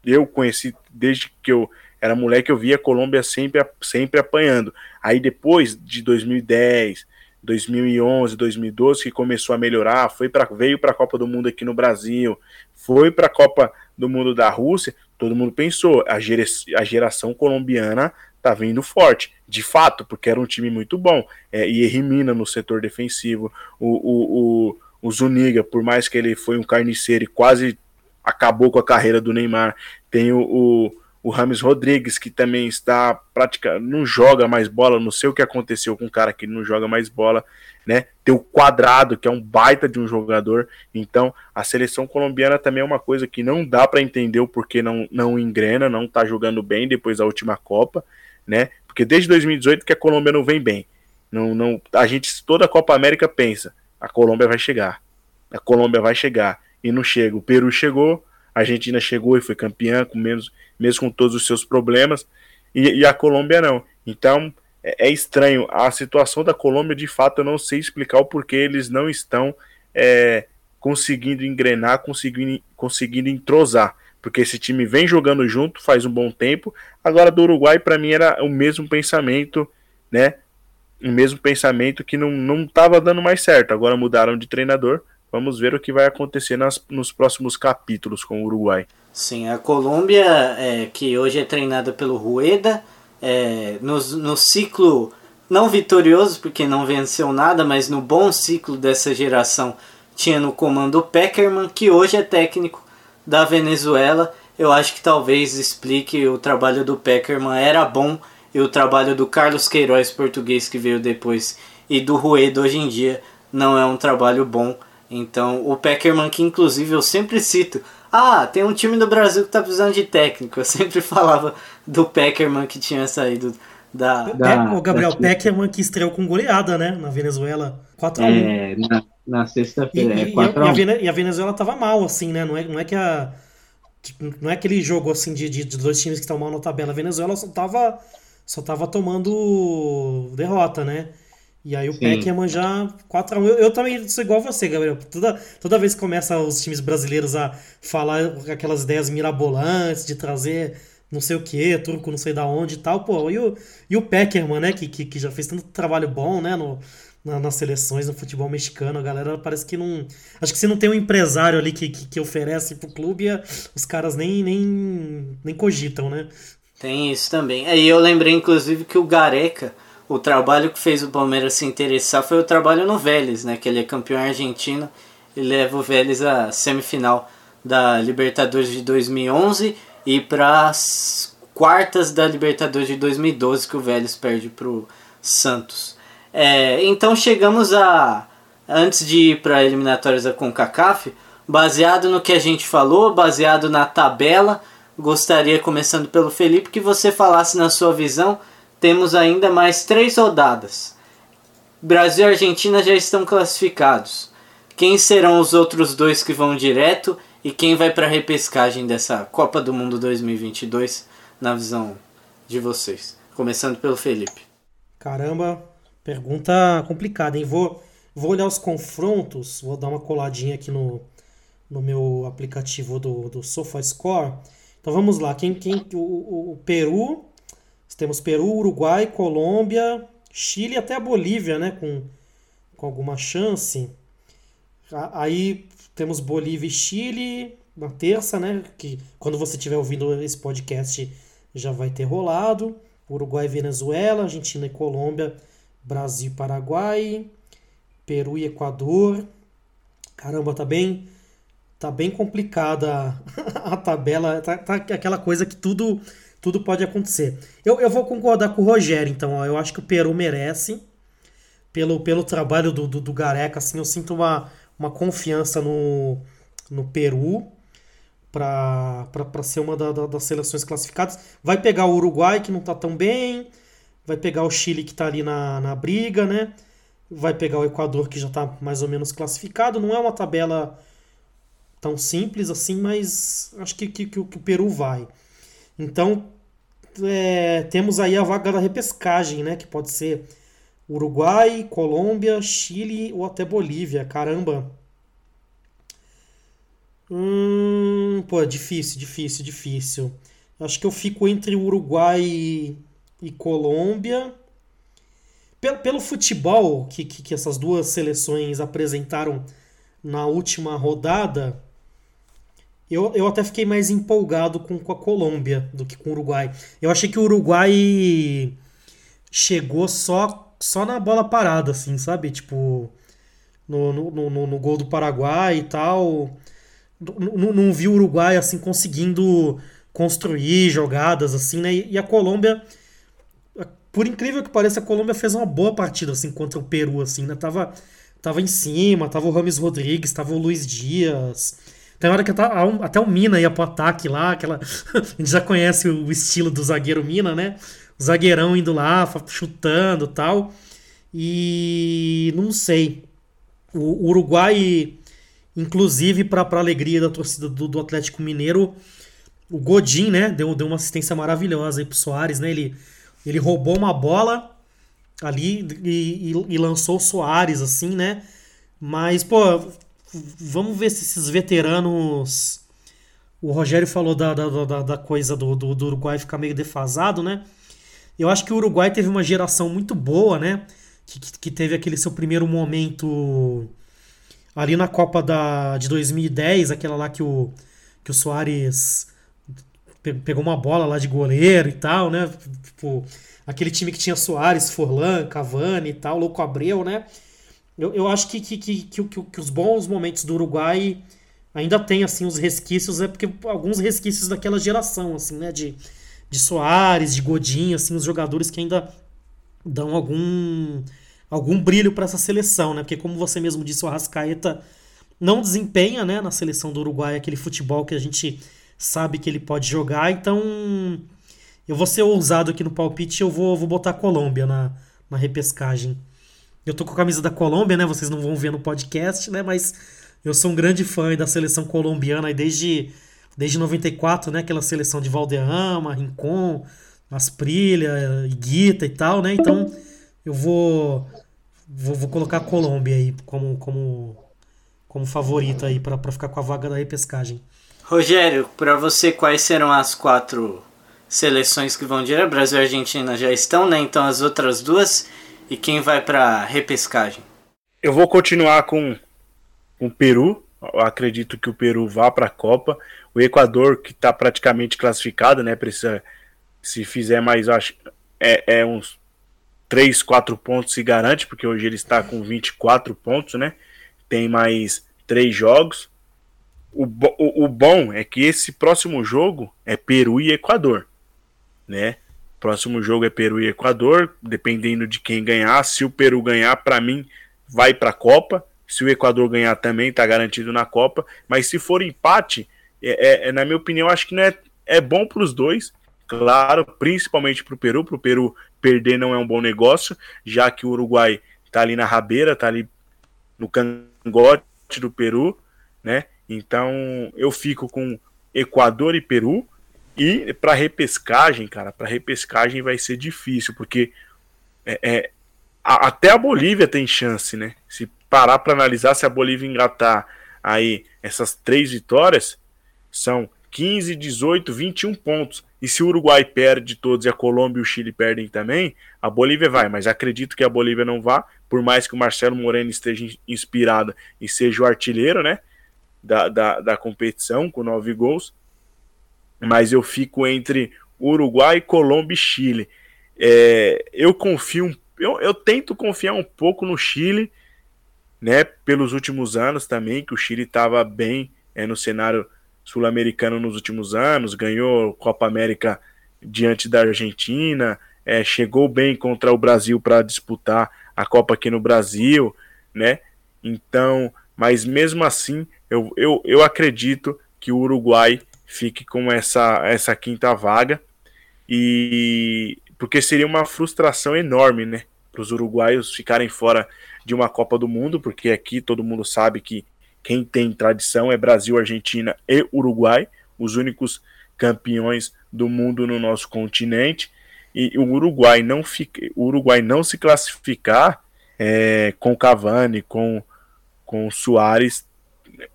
Eu conheci desde que eu era moleque, eu via a Colômbia sempre, sempre apanhando. Aí depois de 2010, 2011, 2012 que começou a melhorar, foi para veio para a Copa do Mundo aqui no Brasil, foi para a Copa do Mundo da Rússia, todo mundo pensou, a, gera, a geração colombiana tá vindo forte, de fato, porque era um time muito bom, é, e Hermina no setor defensivo, o, o, o, o Zuniga, por mais que ele foi um carniceiro e quase acabou com a carreira do Neymar, tem o, o o Rames Rodrigues, que também está praticamente não joga mais bola, não sei o que aconteceu com o cara que não joga mais bola, né? Tem o Quadrado, que é um baita de um jogador. Então, a seleção colombiana também é uma coisa que não dá para entender o porquê não, não engrena, não tá jogando bem depois da última Copa, né? Porque desde 2018 que a Colômbia não vem bem. Não, não, a gente toda a Copa América pensa, a Colômbia vai chegar. A Colômbia vai chegar e não chega. O Peru chegou, a Argentina chegou e foi campeã, com menos, mesmo com todos os seus problemas, e, e a Colômbia não. Então é, é, estranho. A situação da Colômbia, de fato, eu não sei explicar o porquê eles não estão é, conseguindo engrenar, conseguindo, conseguindo entrosar. Porque esse time vem jogando junto faz um bom tempo. Agora, do Uruguai, para mim, era o mesmo pensamento, né? O mesmo pensamento que não estava dando mais certo. Agora mudaram de treinador, Vamos ver o que vai acontecer nas, nos próximos capítulos com o Uruguai. Sim, a Colômbia, é, que hoje é treinada pelo Rueda, é, no, no ciclo não vitorioso, porque não venceu nada, mas no bom ciclo dessa geração, tinha no comando o Peckerman, que hoje é técnico da Venezuela. Eu acho que talvez explique o trabalho do Peckerman era bom e o trabalho do Carlos Queiroz, português que veio depois, e do Rueda hoje em dia não é um trabalho bom então, o Peckerman, que inclusive eu sempre cito, ah, tem um time do Brasil que tá precisando de técnico. Eu sempre falava do Peckerman que tinha saído da. da o Gabriel da... Peckerman que estreou com goleada, né? Na Venezuela. 4x1. É, na, na sexta-feira. É, 4 e, a Venezuela tava mal, assim, né? Não é, não é que a. Tipo, não é aquele jogo assim de, de, dois times que estão mal na tabela. A Venezuela só tava, só tava tomando derrota, né? E aí o Sim. Peck ia manjar 4x1. Eu, eu, também sou igual a você, Gabriel. Toda, toda vez que começa os times brasileiros a falar aquelas ideias mirabolantes de trazer não sei o que, turco não sei da onde e tal, pô, e o, e o Peckerman, né, que, que, que já fez tanto trabalho bom, né, no, na, nas seleções, no futebol mexicano, a galera parece que não... Acho que se não tem um empresário ali que, que, que oferece pro clube, os caras nem, nem, nem cogitam, né? Tem isso também. Aí eu lembrei, inclusive, que o Gareca o trabalho que fez o Palmeiras se interessar foi o trabalho no Vélez, né? Que ele é campeão argentino e leva o Vélez à semifinal da Libertadores de 2011 e para as quartas da Libertadores de 2012 que o Vélez perde para o Santos. É, então chegamos a antes de ir para eliminatórias da Concacaf, baseado no que a gente falou, baseado na tabela, gostaria começando pelo Felipe que você falasse na sua visão temos ainda mais três rodadas. Brasil e Argentina já estão classificados. Quem serão os outros dois que vão direto e quem vai para a repescagem dessa Copa do Mundo 2022 na visão de vocês? Começando pelo Felipe. Caramba, pergunta complicada, hein? Vou, vou olhar os confrontos, vou dar uma coladinha aqui no, no meu aplicativo do, do SofaScore. Então vamos lá, quem, quem o, o Peru temos Peru, Uruguai, Colômbia, Chile até a Bolívia, né? Com, com alguma chance. Aí temos Bolívia e Chile na terça, né? Que quando você estiver ouvindo esse podcast já vai ter rolado. Uruguai e Venezuela, Argentina e Colômbia, Brasil e Paraguai, Peru e Equador. Caramba, tá bem, tá bem complicada a tabela. Tá, tá aquela coisa que tudo tudo pode acontecer. Eu, eu vou concordar com o Rogério, então. Ó, eu acho que o Peru merece. Pelo, pelo trabalho do, do, do Gareca, assim, eu sinto uma, uma confiança no, no Peru para ser uma da, da, das seleções classificadas. Vai pegar o Uruguai, que não está tão bem. Vai pegar o Chile, que está ali na, na briga, né? Vai pegar o Equador, que já está mais ou menos classificado. Não é uma tabela tão simples assim, mas acho que, que, que o Peru vai. Então, é, temos aí a vaga da repescagem, né? Que pode ser Uruguai, Colômbia, Chile ou até Bolívia. Caramba. Hum, pô, é difícil, difícil, difícil. Acho que eu fico entre Uruguai e Colômbia. pelo, pelo futebol que, que, que essas duas seleções apresentaram na última rodada, eu, eu até fiquei mais empolgado com, com a Colômbia do que com o Uruguai. Eu achei que o Uruguai chegou só, só na bola parada, assim, sabe? Tipo, no, no, no, no gol do Paraguai e tal. Não, não vi o Uruguai, assim, conseguindo construir jogadas, assim, né? E a Colômbia por incrível que pareça, a Colômbia fez uma boa partida assim contra o Peru, assim, né? Tava, tava em cima, tava o Rames Rodrigues, tava o Luiz Dias. Tem hora que até o Mina ia pro ataque lá, aquela. a gente já conhece o estilo do zagueiro Mina, né? O zagueirão indo lá, chutando tal. E não sei. O Uruguai, inclusive, para alegria da torcida do, do, Atlético Mineiro, o Godin, né? Deu, deu uma assistência maravilhosa aí pro Soares, né? Ele ele roubou uma bola ali e, e, e lançou o Soares, assim, né? Mas, pô, vamos ver se esses veteranos. O Rogério falou da, da, da, da coisa do, do, do, Uruguai ficar meio defasado, né? Eu acho que o Uruguai teve uma geração muito boa, né? Que, que teve aquele seu primeiro momento ali na Copa da, de 2010, aquela lá que o, que o Soares pegou uma bola lá de goleiro e tal, né? Tipo, aquele time que tinha Soares, Forlan, Cavani e tal, Louco Abreu, né? Eu, eu acho que, que, que, que, que os bons momentos do Uruguai ainda tem, assim, os resquícios, é porque alguns resquícios daquela geração, assim, né? De, de Soares, de Godinho, assim, os jogadores que ainda dão algum algum brilho para essa seleção, né? Porque como você mesmo disse, o Arrascaeta não desempenha, né, na seleção do Uruguai aquele futebol que a gente sabe que ele pode jogar, então eu vou ser ousado aqui no palpite eu vou, vou botar a Colômbia na, na repescagem. Eu tô com a camisa da Colômbia, né? Vocês não vão ver no podcast, né? Mas eu sou um grande fã da seleção colombiana desde, desde 94, né? Aquela seleção de Valderrama, Rincon, Asprilha, Iguita e tal, né? Então eu vou, vou, vou colocar a Colômbia aí como, como, como favorita aí para ficar com a vaga da repescagem. Rogério, para você, quais serão as quatro seleções que vão direto? Brasil e Argentina já estão, né? Então as outras duas. E quem vai para repescagem? Eu vou continuar com o Peru. Eu acredito que o Peru vá para a Copa. O Equador, que está praticamente classificado, né? Precisa, se fizer mais, acho, é, é uns 3, 4 pontos se garante, porque hoje ele está com 24 pontos, né? Tem mais três jogos. O, o, o bom é que esse próximo jogo é Peru e Equador, né? Próximo jogo é Peru e Equador, dependendo de quem ganhar. Se o Peru ganhar, para mim, vai para a Copa. Se o Equador ganhar também, tá garantido na Copa. Mas se for empate, é, é, é na minha opinião, acho que não é, é bom para os dois. Claro, principalmente para o Peru. Para o Peru perder não é um bom negócio, já que o Uruguai tá ali na rabeira, tá ali no cangote do Peru, né? Então eu fico com Equador e Peru. E para repescagem, cara, para repescagem vai ser difícil, porque é, é a, até a Bolívia tem chance, né? Se parar para analisar se a Bolívia engatar aí essas três vitórias, são 15, 18, 21 pontos. E se o Uruguai perde todos e a Colômbia e o Chile perdem também, a Bolívia vai. Mas acredito que a Bolívia não vá, por mais que o Marcelo Moreno esteja inspirado e seja o artilheiro, né? da, da, da competição, com nove gols. Mas eu fico entre Uruguai, Colômbia e Chile. É, eu confio, eu, eu tento confiar um pouco no Chile, né? Pelos últimos anos também, que o Chile estava bem é, no cenário sul-americano nos últimos anos, ganhou Copa América diante da Argentina, é, chegou bem contra o Brasil para disputar a Copa aqui no Brasil, né? Então, mas mesmo assim, eu, eu, eu acredito que o Uruguai fique com essa, essa quinta vaga. E porque seria uma frustração enorme, né? Para os uruguaios ficarem fora de uma Copa do Mundo, porque aqui todo mundo sabe que quem tem tradição é Brasil, Argentina e Uruguai, os únicos campeões do mundo no nosso continente. E o Uruguai não, fica, o Uruguai não se classificar é, com Cavani, com, com Soares,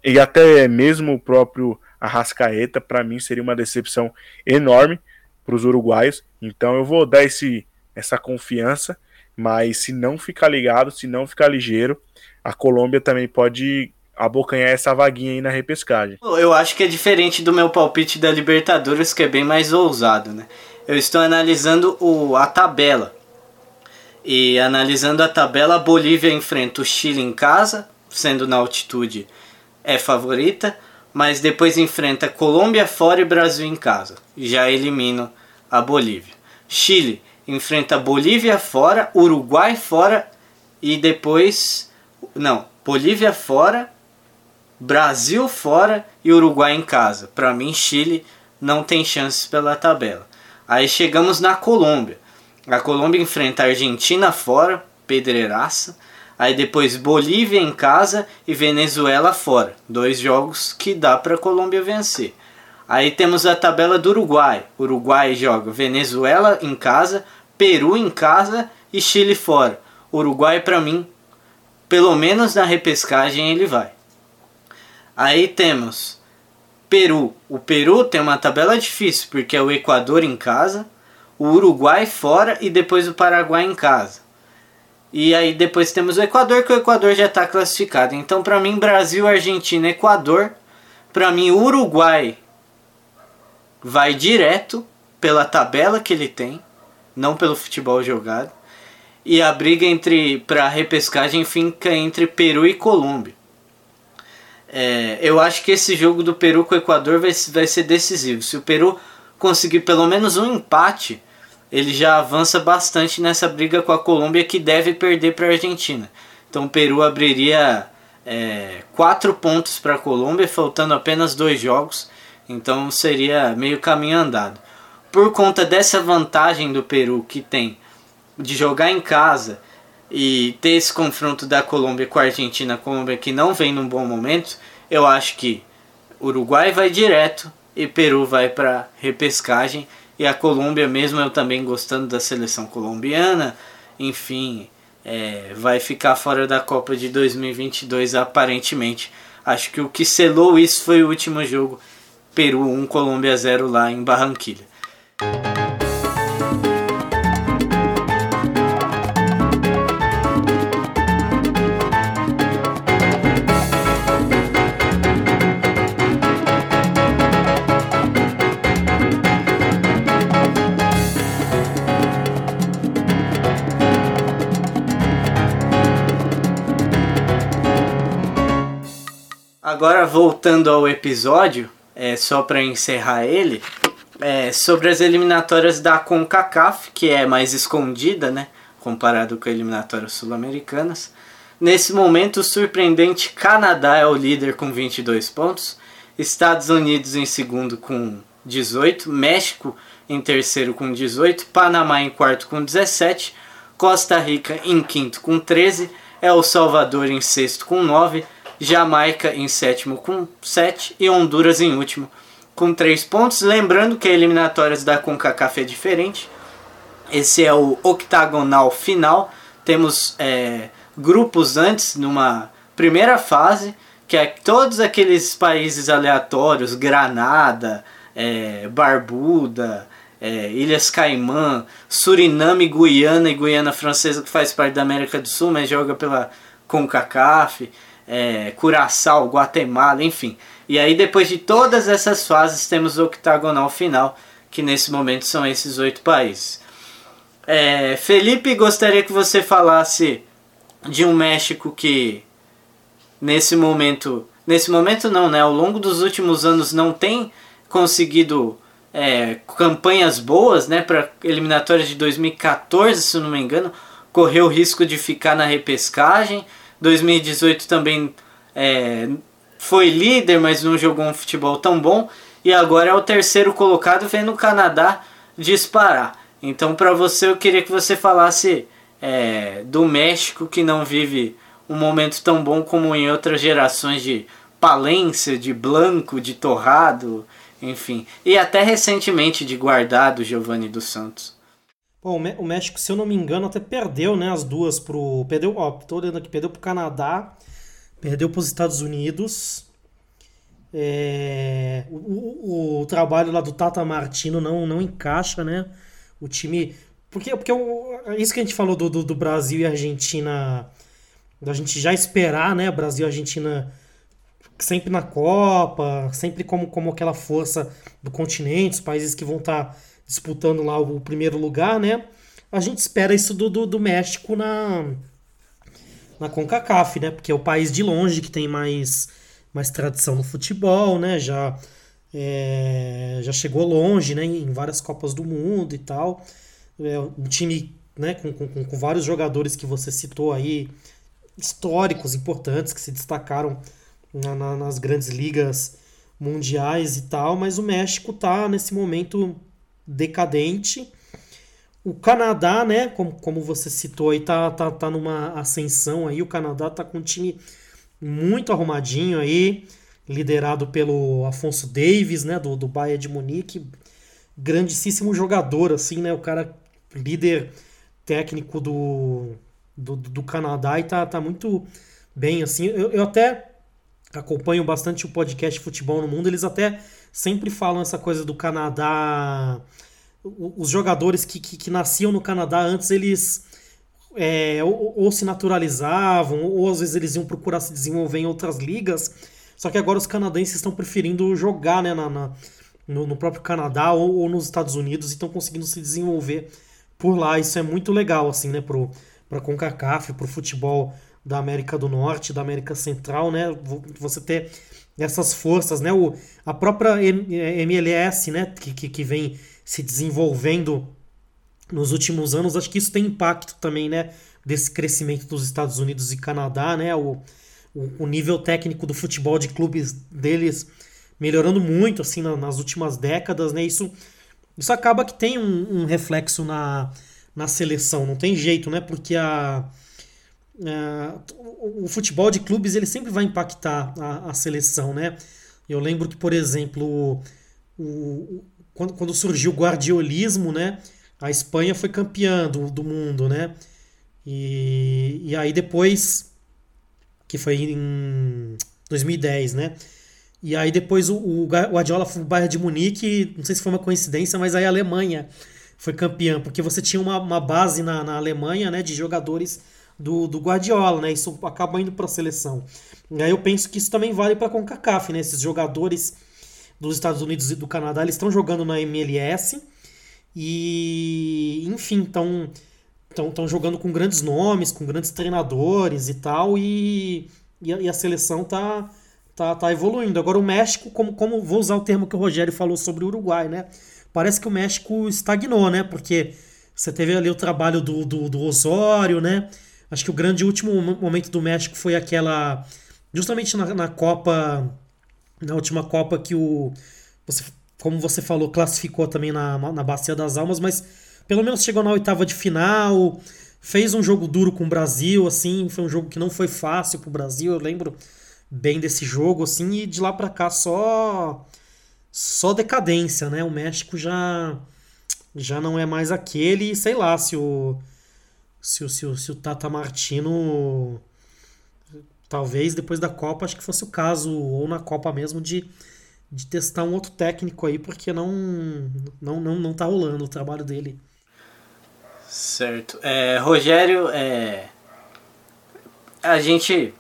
e até mesmo o próprio Arrascaeta, para mim seria uma decepção enorme para os uruguaios. Então eu vou dar esse, essa confiança mas se não ficar ligado, se não ficar ligeiro, a Colômbia também pode abocanhar essa vaguinha aí na repescagem. Eu acho que é diferente do meu palpite da Libertadores, que é bem mais ousado, né? Eu estou analisando o, a tabela. E analisando a tabela, a Bolívia enfrenta o Chile em casa, sendo na altitude é favorita, mas depois enfrenta Colômbia fora e Brasil em casa. Já elimino a Bolívia. Chile enfrenta Bolívia fora, Uruguai fora e depois não, Bolívia fora, Brasil fora e Uruguai em casa. Para mim, Chile não tem chances pela tabela. Aí chegamos na Colômbia. A Colômbia enfrenta a Argentina fora, pedreiraça. Aí depois Bolívia em casa e Venezuela fora. Dois jogos que dá para a Colômbia vencer. Aí temos a tabela do Uruguai. Uruguai joga Venezuela em casa, Peru em casa e Chile fora. Uruguai para mim, pelo menos na repescagem ele vai. Aí temos Peru. O Peru tem uma tabela difícil porque é o Equador em casa, o Uruguai fora e depois o Paraguai em casa. E aí depois temos o Equador, que o Equador já está classificado. Então para mim Brasil, Argentina, Equador. Para mim Uruguai vai direto pela tabela que ele tem, não pelo futebol jogado. E a briga entre para repescagem fica entre Peru e Colômbia. É, eu acho que esse jogo do Peru com o Equador vai, vai ser decisivo. Se o Peru conseguir pelo menos um empate, ele já avança bastante nessa briga com a Colômbia que deve perder para a Argentina. Então o Peru abriria é, quatro pontos para a Colômbia, faltando apenas dois jogos. Então seria meio caminho andado. Por conta dessa vantagem do Peru que tem de jogar em casa e ter esse confronto da Colômbia com a Argentina, a Colômbia que não vem num bom momento, eu acho que Uruguai vai direto e Peru vai para repescagem e a Colômbia, mesmo eu também gostando da seleção colombiana, enfim, é, vai ficar fora da Copa de 2022 aparentemente. Acho que o que selou isso foi o último jogo, Peru 1, Colômbia 0 lá em Barranquilha. Agora voltando ao episódio, é, só para encerrar ele, é, sobre as eliminatórias da CONCACAF, que é mais escondida, né, comparado com as eliminatórias sul-americanas. Nesse momento, o surpreendente Canadá é o líder com 22 pontos, Estados Unidos em segundo com 18, México em terceiro com 18, Panamá em quarto com 17, Costa Rica em quinto com 13, El Salvador em sexto com 9, Jamaica em sétimo com 7 e Honduras em último com 3 pontos. Lembrando que a eliminatórias da CONCACAF é diferente. Esse é o octagonal final. Temos é, grupos antes, numa primeira fase, que é todos aqueles países aleatórios, Granada, é, Barbuda, é, Ilhas Caimã, Suriname, Guiana e Guiana Francesa, que faz parte da América do Sul, mas joga pela CONCACAF é, Curaçao, Guatemala, enfim. E aí depois de todas essas fases temos o octagonal final, que nesse momento são esses oito países. É, Felipe, gostaria que você falasse de um México que nesse momento, nesse momento não, né? Ao longo dos últimos anos não tem conseguido é, campanhas boas, né? Para eliminatórias de 2014, se não me engano, correu o risco de ficar na repescagem 2018 também é, foi líder, mas não jogou um futebol tão bom. E agora é o terceiro colocado, vendo o Canadá disparar. Então, para você, eu queria que você falasse é, do México, que não vive um momento tão bom como em outras gerações de Palência, de Blanco, de Torrado, enfim. E até recentemente de Guardado, Giovanni dos Santos. O México, se eu não me engano, até perdeu, né, as duas pro... Perdeu, ó, tô olhando aqui, perdeu pro Canadá, perdeu pros Estados Unidos. É, o, o, o, trabalho lá do Tata Martino não, não encaixa, né? O time Porque, porque isso que a gente falou do, do, do, Brasil e Argentina, da gente já esperar, né? Brasil e Argentina sempre na Copa, sempre como, como aquela força do continente, os países que vão estar tá disputando lá o, primeiro lugar, né? A gente espera isso do, do, do México na, na CONCACAF, né? Porque é o país de longe que tem mais, mais tradição no futebol, né? Já, é, já chegou longe, né? Em várias Copas do Mundo e tal é, um time né, com, com, com, vários jogadores que você citou aí, históricos, importantes, que se destacaram na, na, nas grandes ligas mundiais e tal, mas o México tá nesse momento decadente. O Canadá, né, como, como você citou aí, tá, tá, tá numa ascensão aí. O Canadá tá com um time muito arrumadinho aí, liderado pelo Afonso Davis, né, do, do Bayern de Munique. Grandíssimo jogador, assim, né, o cara líder técnico do, do, do, Canadá e tá, tá muito bem, assim. Eu, eu até acompanho bastante o podcast Futebol no Mundo, eles até sempre falam essa coisa do Canadá. Os jogadores que, que, que nasciam no Canadá antes, eles é, ou, ou, se naturalizavam, ou às vezes eles iam procurar se desenvolver em outras ligas. Só que agora os canadenses estão preferindo jogar né, na, na no, no, próprio Canadá ou, ou, nos Estados Unidos e estão conseguindo se desenvolver por lá. Isso é muito legal, assim, né, pro, pra CONCACAF, pro futebol da América do Norte, da América Central, né, você ter essas forças, né, o, a própria MLS, né, que, que, vem se desenvolvendo nos últimos anos, acho que isso tem impacto também, né, desse crescimento dos Estados Unidos e Canadá, né, o, o, nível técnico do futebol de clubes deles melhorando muito, assim, nas últimas décadas, né, isso isso acaba que tem um, um, reflexo na, na seleção, não tem jeito, né? Porque a, a, o, o futebol de clubes ele sempre vai impactar a, a seleção, né? Eu lembro que, por exemplo, o, o, quando, quando surgiu o guardiolismo, né? A Espanha foi campeã do, do mundo, né? E, e aí depois, que foi em 2010, né? E aí depois o, o Guardiola foi pro Bayern de Munique, não sei se foi uma coincidência, mas aí a Alemanha foi campeã, porque você tinha uma, uma base na, na Alemanha, né, de jogadores do, do Guardiola, né, isso acaba indo para a seleção. E aí eu penso que isso também vale para a CONCACAF, né, esses jogadores dos Estados Unidos e do Canadá, eles estão jogando na MLS e, enfim, estão estão jogando com grandes nomes, com grandes treinadores e tal, e, e, a, e a seleção tá tá, tá evoluindo. Agora o México, como, como vou usar o termo que o Rogério falou sobre o Uruguai, né? Parece que o México estagnou, né? Porque você teve ali o trabalho do, do, do Osório, né? Acho que o grande último momento do México foi aquela. Justamente na, na Copa. Na última Copa que o. Você, como você falou, classificou também na, na Bacia das Almas, mas pelo menos chegou na oitava de final. Fez um jogo duro com o Brasil, assim. Foi um jogo que não foi fácil pro Brasil. Eu lembro bem desse jogo, assim, e de lá para cá só só decadência, né? O México já já não é mais aquele, sei lá, se o se se se o Tata Martino talvez depois da Copa, acho que fosse o caso ou na Copa mesmo de de testar um outro técnico aí, porque não não não, não tá rolando o trabalho dele. Certo. É, Rogério, é, a gente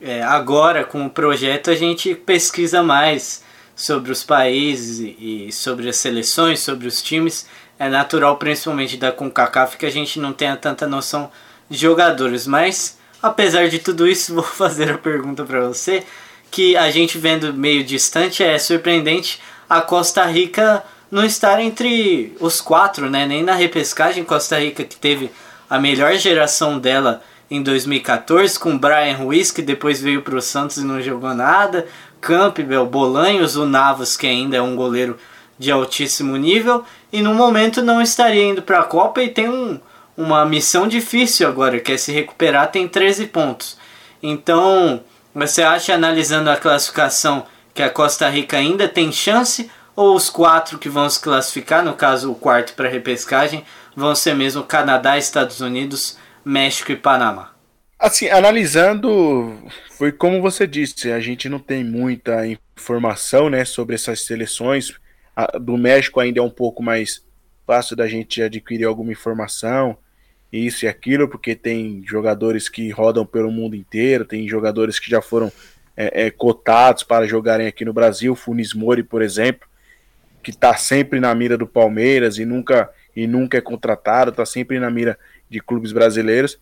é, agora com o projeto a gente pesquisa mais sobre os países e, e sobre as seleções, sobre os times. É natural, principalmente da CONCACAF, que a gente não tenha tanta noção de jogadores. Mas, apesar de tudo isso, vou fazer a pergunta para você, que a gente vendo meio distante, é surpreendente a Costa Rica não estar entre os quatro, né? Nem na repescagem Costa Rica que teve a melhor geração dela em 2014 com Brian Ruiz, que depois veio para o Santos e não jogou nada, Campbell, Bolanhos, o Navas, que ainda é um goleiro de altíssimo nível, e no momento não estaria indo para a Copa e tem um, uma missão difícil agora, que é se recuperar, tem 13 pontos. Então, você acha, analisando a classificação, que a Costa Rica ainda tem chance, ou os quatro que vão se classificar, no caso o quarto para repescagem, vão ser mesmo Canadá, Estados Unidos, México e Panamá? Assim, analisando, foi como você disse, a gente não tem muita informação né, sobre essas seleções. A, do México ainda é um pouco mais fácil da gente adquirir alguma informação, isso e aquilo, porque tem jogadores que rodam pelo mundo inteiro, tem jogadores que já foram é, é, cotados para jogarem aqui no Brasil, Funis Mori, por exemplo, que está sempre na mira do Palmeiras e nunca, e nunca é contratado, está sempre na mira de clubes brasileiros,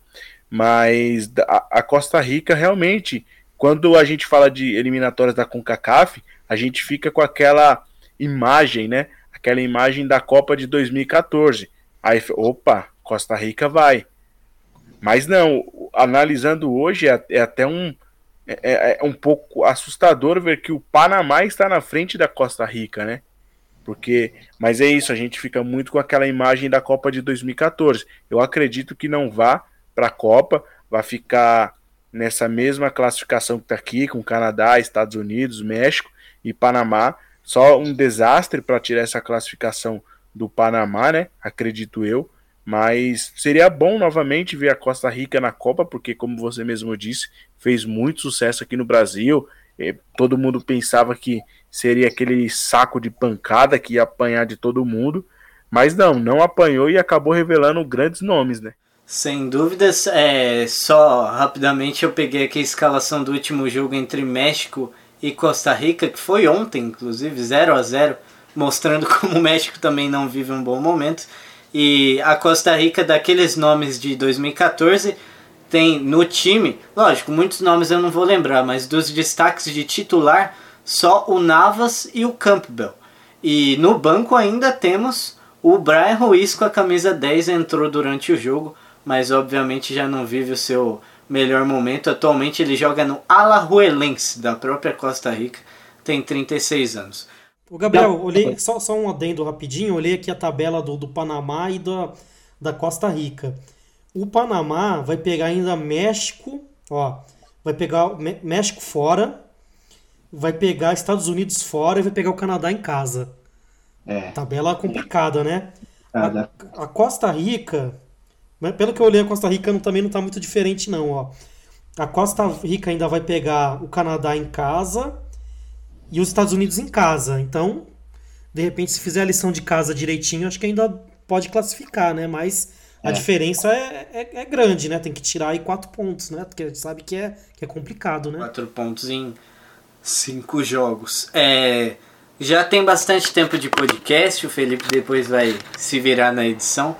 mas a, a Costa Rica realmente, quando a gente fala de eliminatórias da CONCACAF, a gente fica com aquela imagem, né? Aquela imagem da Copa de 2014. Aí, opa, Costa Rica vai. Mas não, analisando hoje, é, é até um, é, é, é, um pouco assustador ver que o Panamá está na frente da Costa Rica, né? Porque, mas é isso, a gente fica muito com aquela imagem da Copa de 2014. Eu acredito que não vá para a Copa, vai ficar nessa mesma classificação que está aqui, com Canadá, Estados Unidos, México e Panamá. Só um desastre para tirar essa classificação do Panamá, né? Acredito eu. Mas seria bom novamente ver a Costa Rica na Copa, porque, como você mesmo disse, fez muito sucesso aqui no Brasil. Todo mundo pensava que seria aquele saco de pancada que ia apanhar de todo mundo, mas não, não apanhou e acabou revelando grandes nomes, né? Sem dúvidas, é, só rapidamente eu peguei aqui a escalação do último jogo entre México e Costa Rica, que foi ontem, inclusive, 0 a 0 mostrando como o México também não vive um bom momento. E a Costa Rica, daqueles nomes de 2014, tem no time, lógico, muitos nomes eu não vou lembrar, mas dos destaques de titular, só o Navas e o Campbell. E no banco ainda temos o Brian Ruiz com a camisa 10, entrou durante o jogo, mas obviamente já não vive o seu melhor momento. Atualmente ele joga no Alajuelense, da própria Costa Rica, tem 36 anos. O Gabriel, olhei, só, só um adendo rapidinho, olhei aqui a tabela do, do Panamá e da, da Costa Rica. O Panamá vai pegar ainda México, ó, vai pegar México fora, vai pegar Estados Unidos fora e vai pegar o Canadá em casa. É. Tabela complicada, né? A, a, Costa Rica, pelo que eu olhei, a Costa Rica também não está muito diferente, não, ó. A Costa Rica ainda vai pegar o Canadá em casa e os Estados Unidos em casa. Então, de repente, se fizer a lição de casa direitinho, acho que ainda pode classificar, né? Mas a é. diferença é, é, é, grande, né? Tem que tirar aí quatro pontos, né? Porque a gente sabe que é, que é complicado, né? Quatro pontos em cinco jogos. É, já tem bastante tempo de podcast, o Felipe depois vai se virar na edição.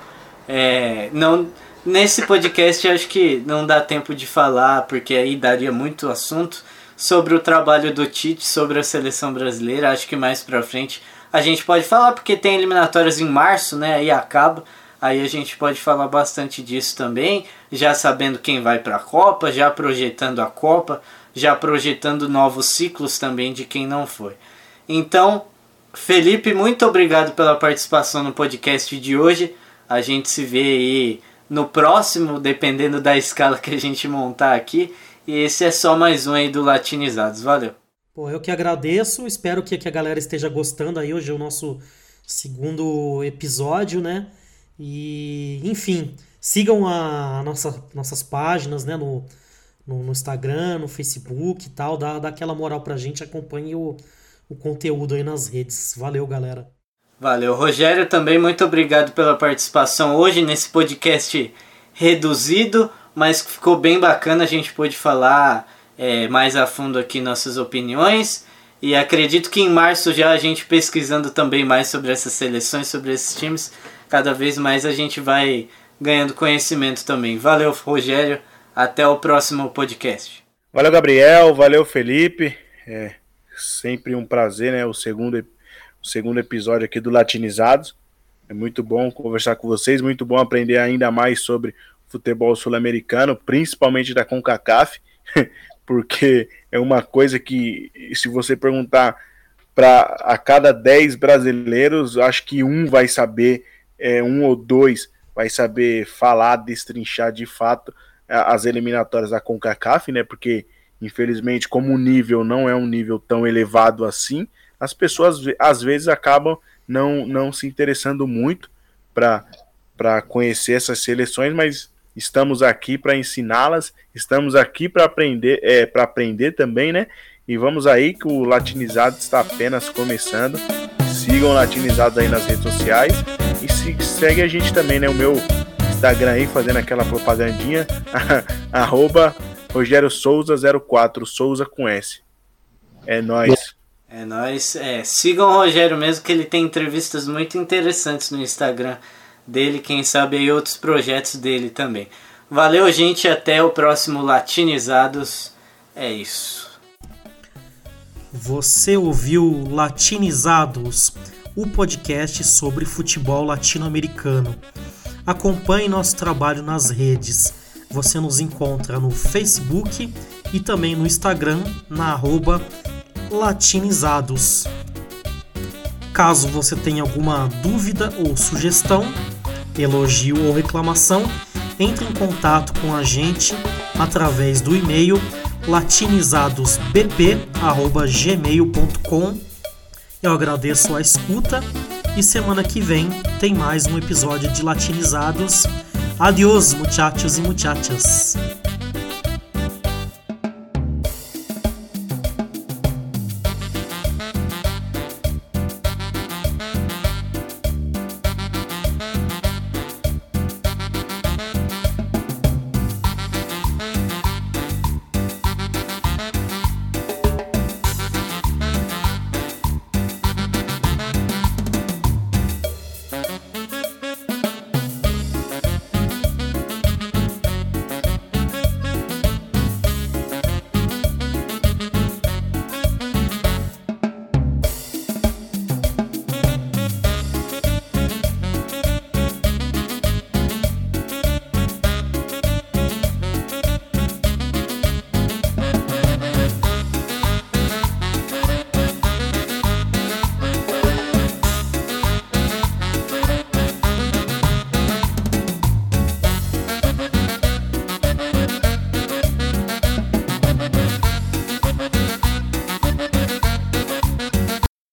É, não, nesse podcast acho que não dá tempo de falar, porque aí daria muito assunto sobre o trabalho do Tite, sobre a seleção brasileira. Acho que mais pra frente a gente pode falar, porque tem eliminatórias em março, né? Aí acaba. Aí a gente pode falar bastante disso também, já sabendo quem vai para a Copa, já projetando a Copa, já projetando novos ciclos também de quem não foi. Então, Felipe, muito obrigado pela participação no podcast de hoje. A gente se vê aí no próximo, dependendo da escala que a gente montar aqui. E esse é só mais um aí do Latinizados. Valeu. Pô, eu que agradeço. Espero que, que a galera esteja gostando aí. Hoje é o nosso segundo episódio, né? E, enfim, sigam a nossa, nossas páginas, né? No, no, no, Instagram, no Facebook e tal. Dá, dá aquela moral pra gente. Acompanhe o, o conteúdo aí nas redes. Valeu, galera. Valeu, Rogério. Também muito obrigado pela participação hoje nesse podcast reduzido mas ficou bem bacana. A gente pôde falar é, mais a fundo aqui nossas opiniões. E acredito que em março já a gente pesquisando também mais sobre essas seleções, sobre esses times, cada vez mais a gente vai ganhando conhecimento também. Valeu, Rogério. Até o próximo podcast. Valeu, Gabriel. Valeu, Felipe. É sempre um prazer, né? O segundo, o segundo episódio aqui do Latinizados. É muito bom conversar com vocês, muito bom aprender ainda mais sobre futebol sul-americano, principalmente da CONCACAF, porque é uma coisa que, se você perguntar para a cada 10 brasileiros, acho que um vai saber, é, um ou dois vai saber falar, destrinchar de fato as eliminatórias da CONCACAF, né? Porque, infelizmente, como o nível não é um nível tão elevado assim, as pessoas às vezes acabam não, não se interessando muito para conhecer essas seleções, mas estamos aqui para ensiná-las, estamos aqui para aprender, é, para aprender também, né? E vamos aí que o latinizado está apenas começando. sigam Latinizados aí nas redes sociais e se, segue a gente também, né? O meu Instagram aí, fazendo aquela propagandinha, arroba Rogério Souza 04, Souza com S. É nóis. É nóis. É, sigam o Rogério mesmo, que ele tem entrevistas muito interessantes no Instagram dele, quem sabe aí outros projetos dele também. Valeu, gente, até o próximo Latinizados. É isso. Você ouviu Latinizados, o podcast sobre futebol latino-americano. Acompanhe nosso trabalho nas redes. Você nos encontra no Facebook e também no Instagram na arroba latinizados. Caso você tenha alguma dúvida ou sugestão, elogio ou reclamação, entre em contato com a gente através do e-mail latinizadosbp@gmail.com. Eu agradeço a escuta e semana que vem tem mais um episódio de Latinizados. Adiós, muchachos e muchachas.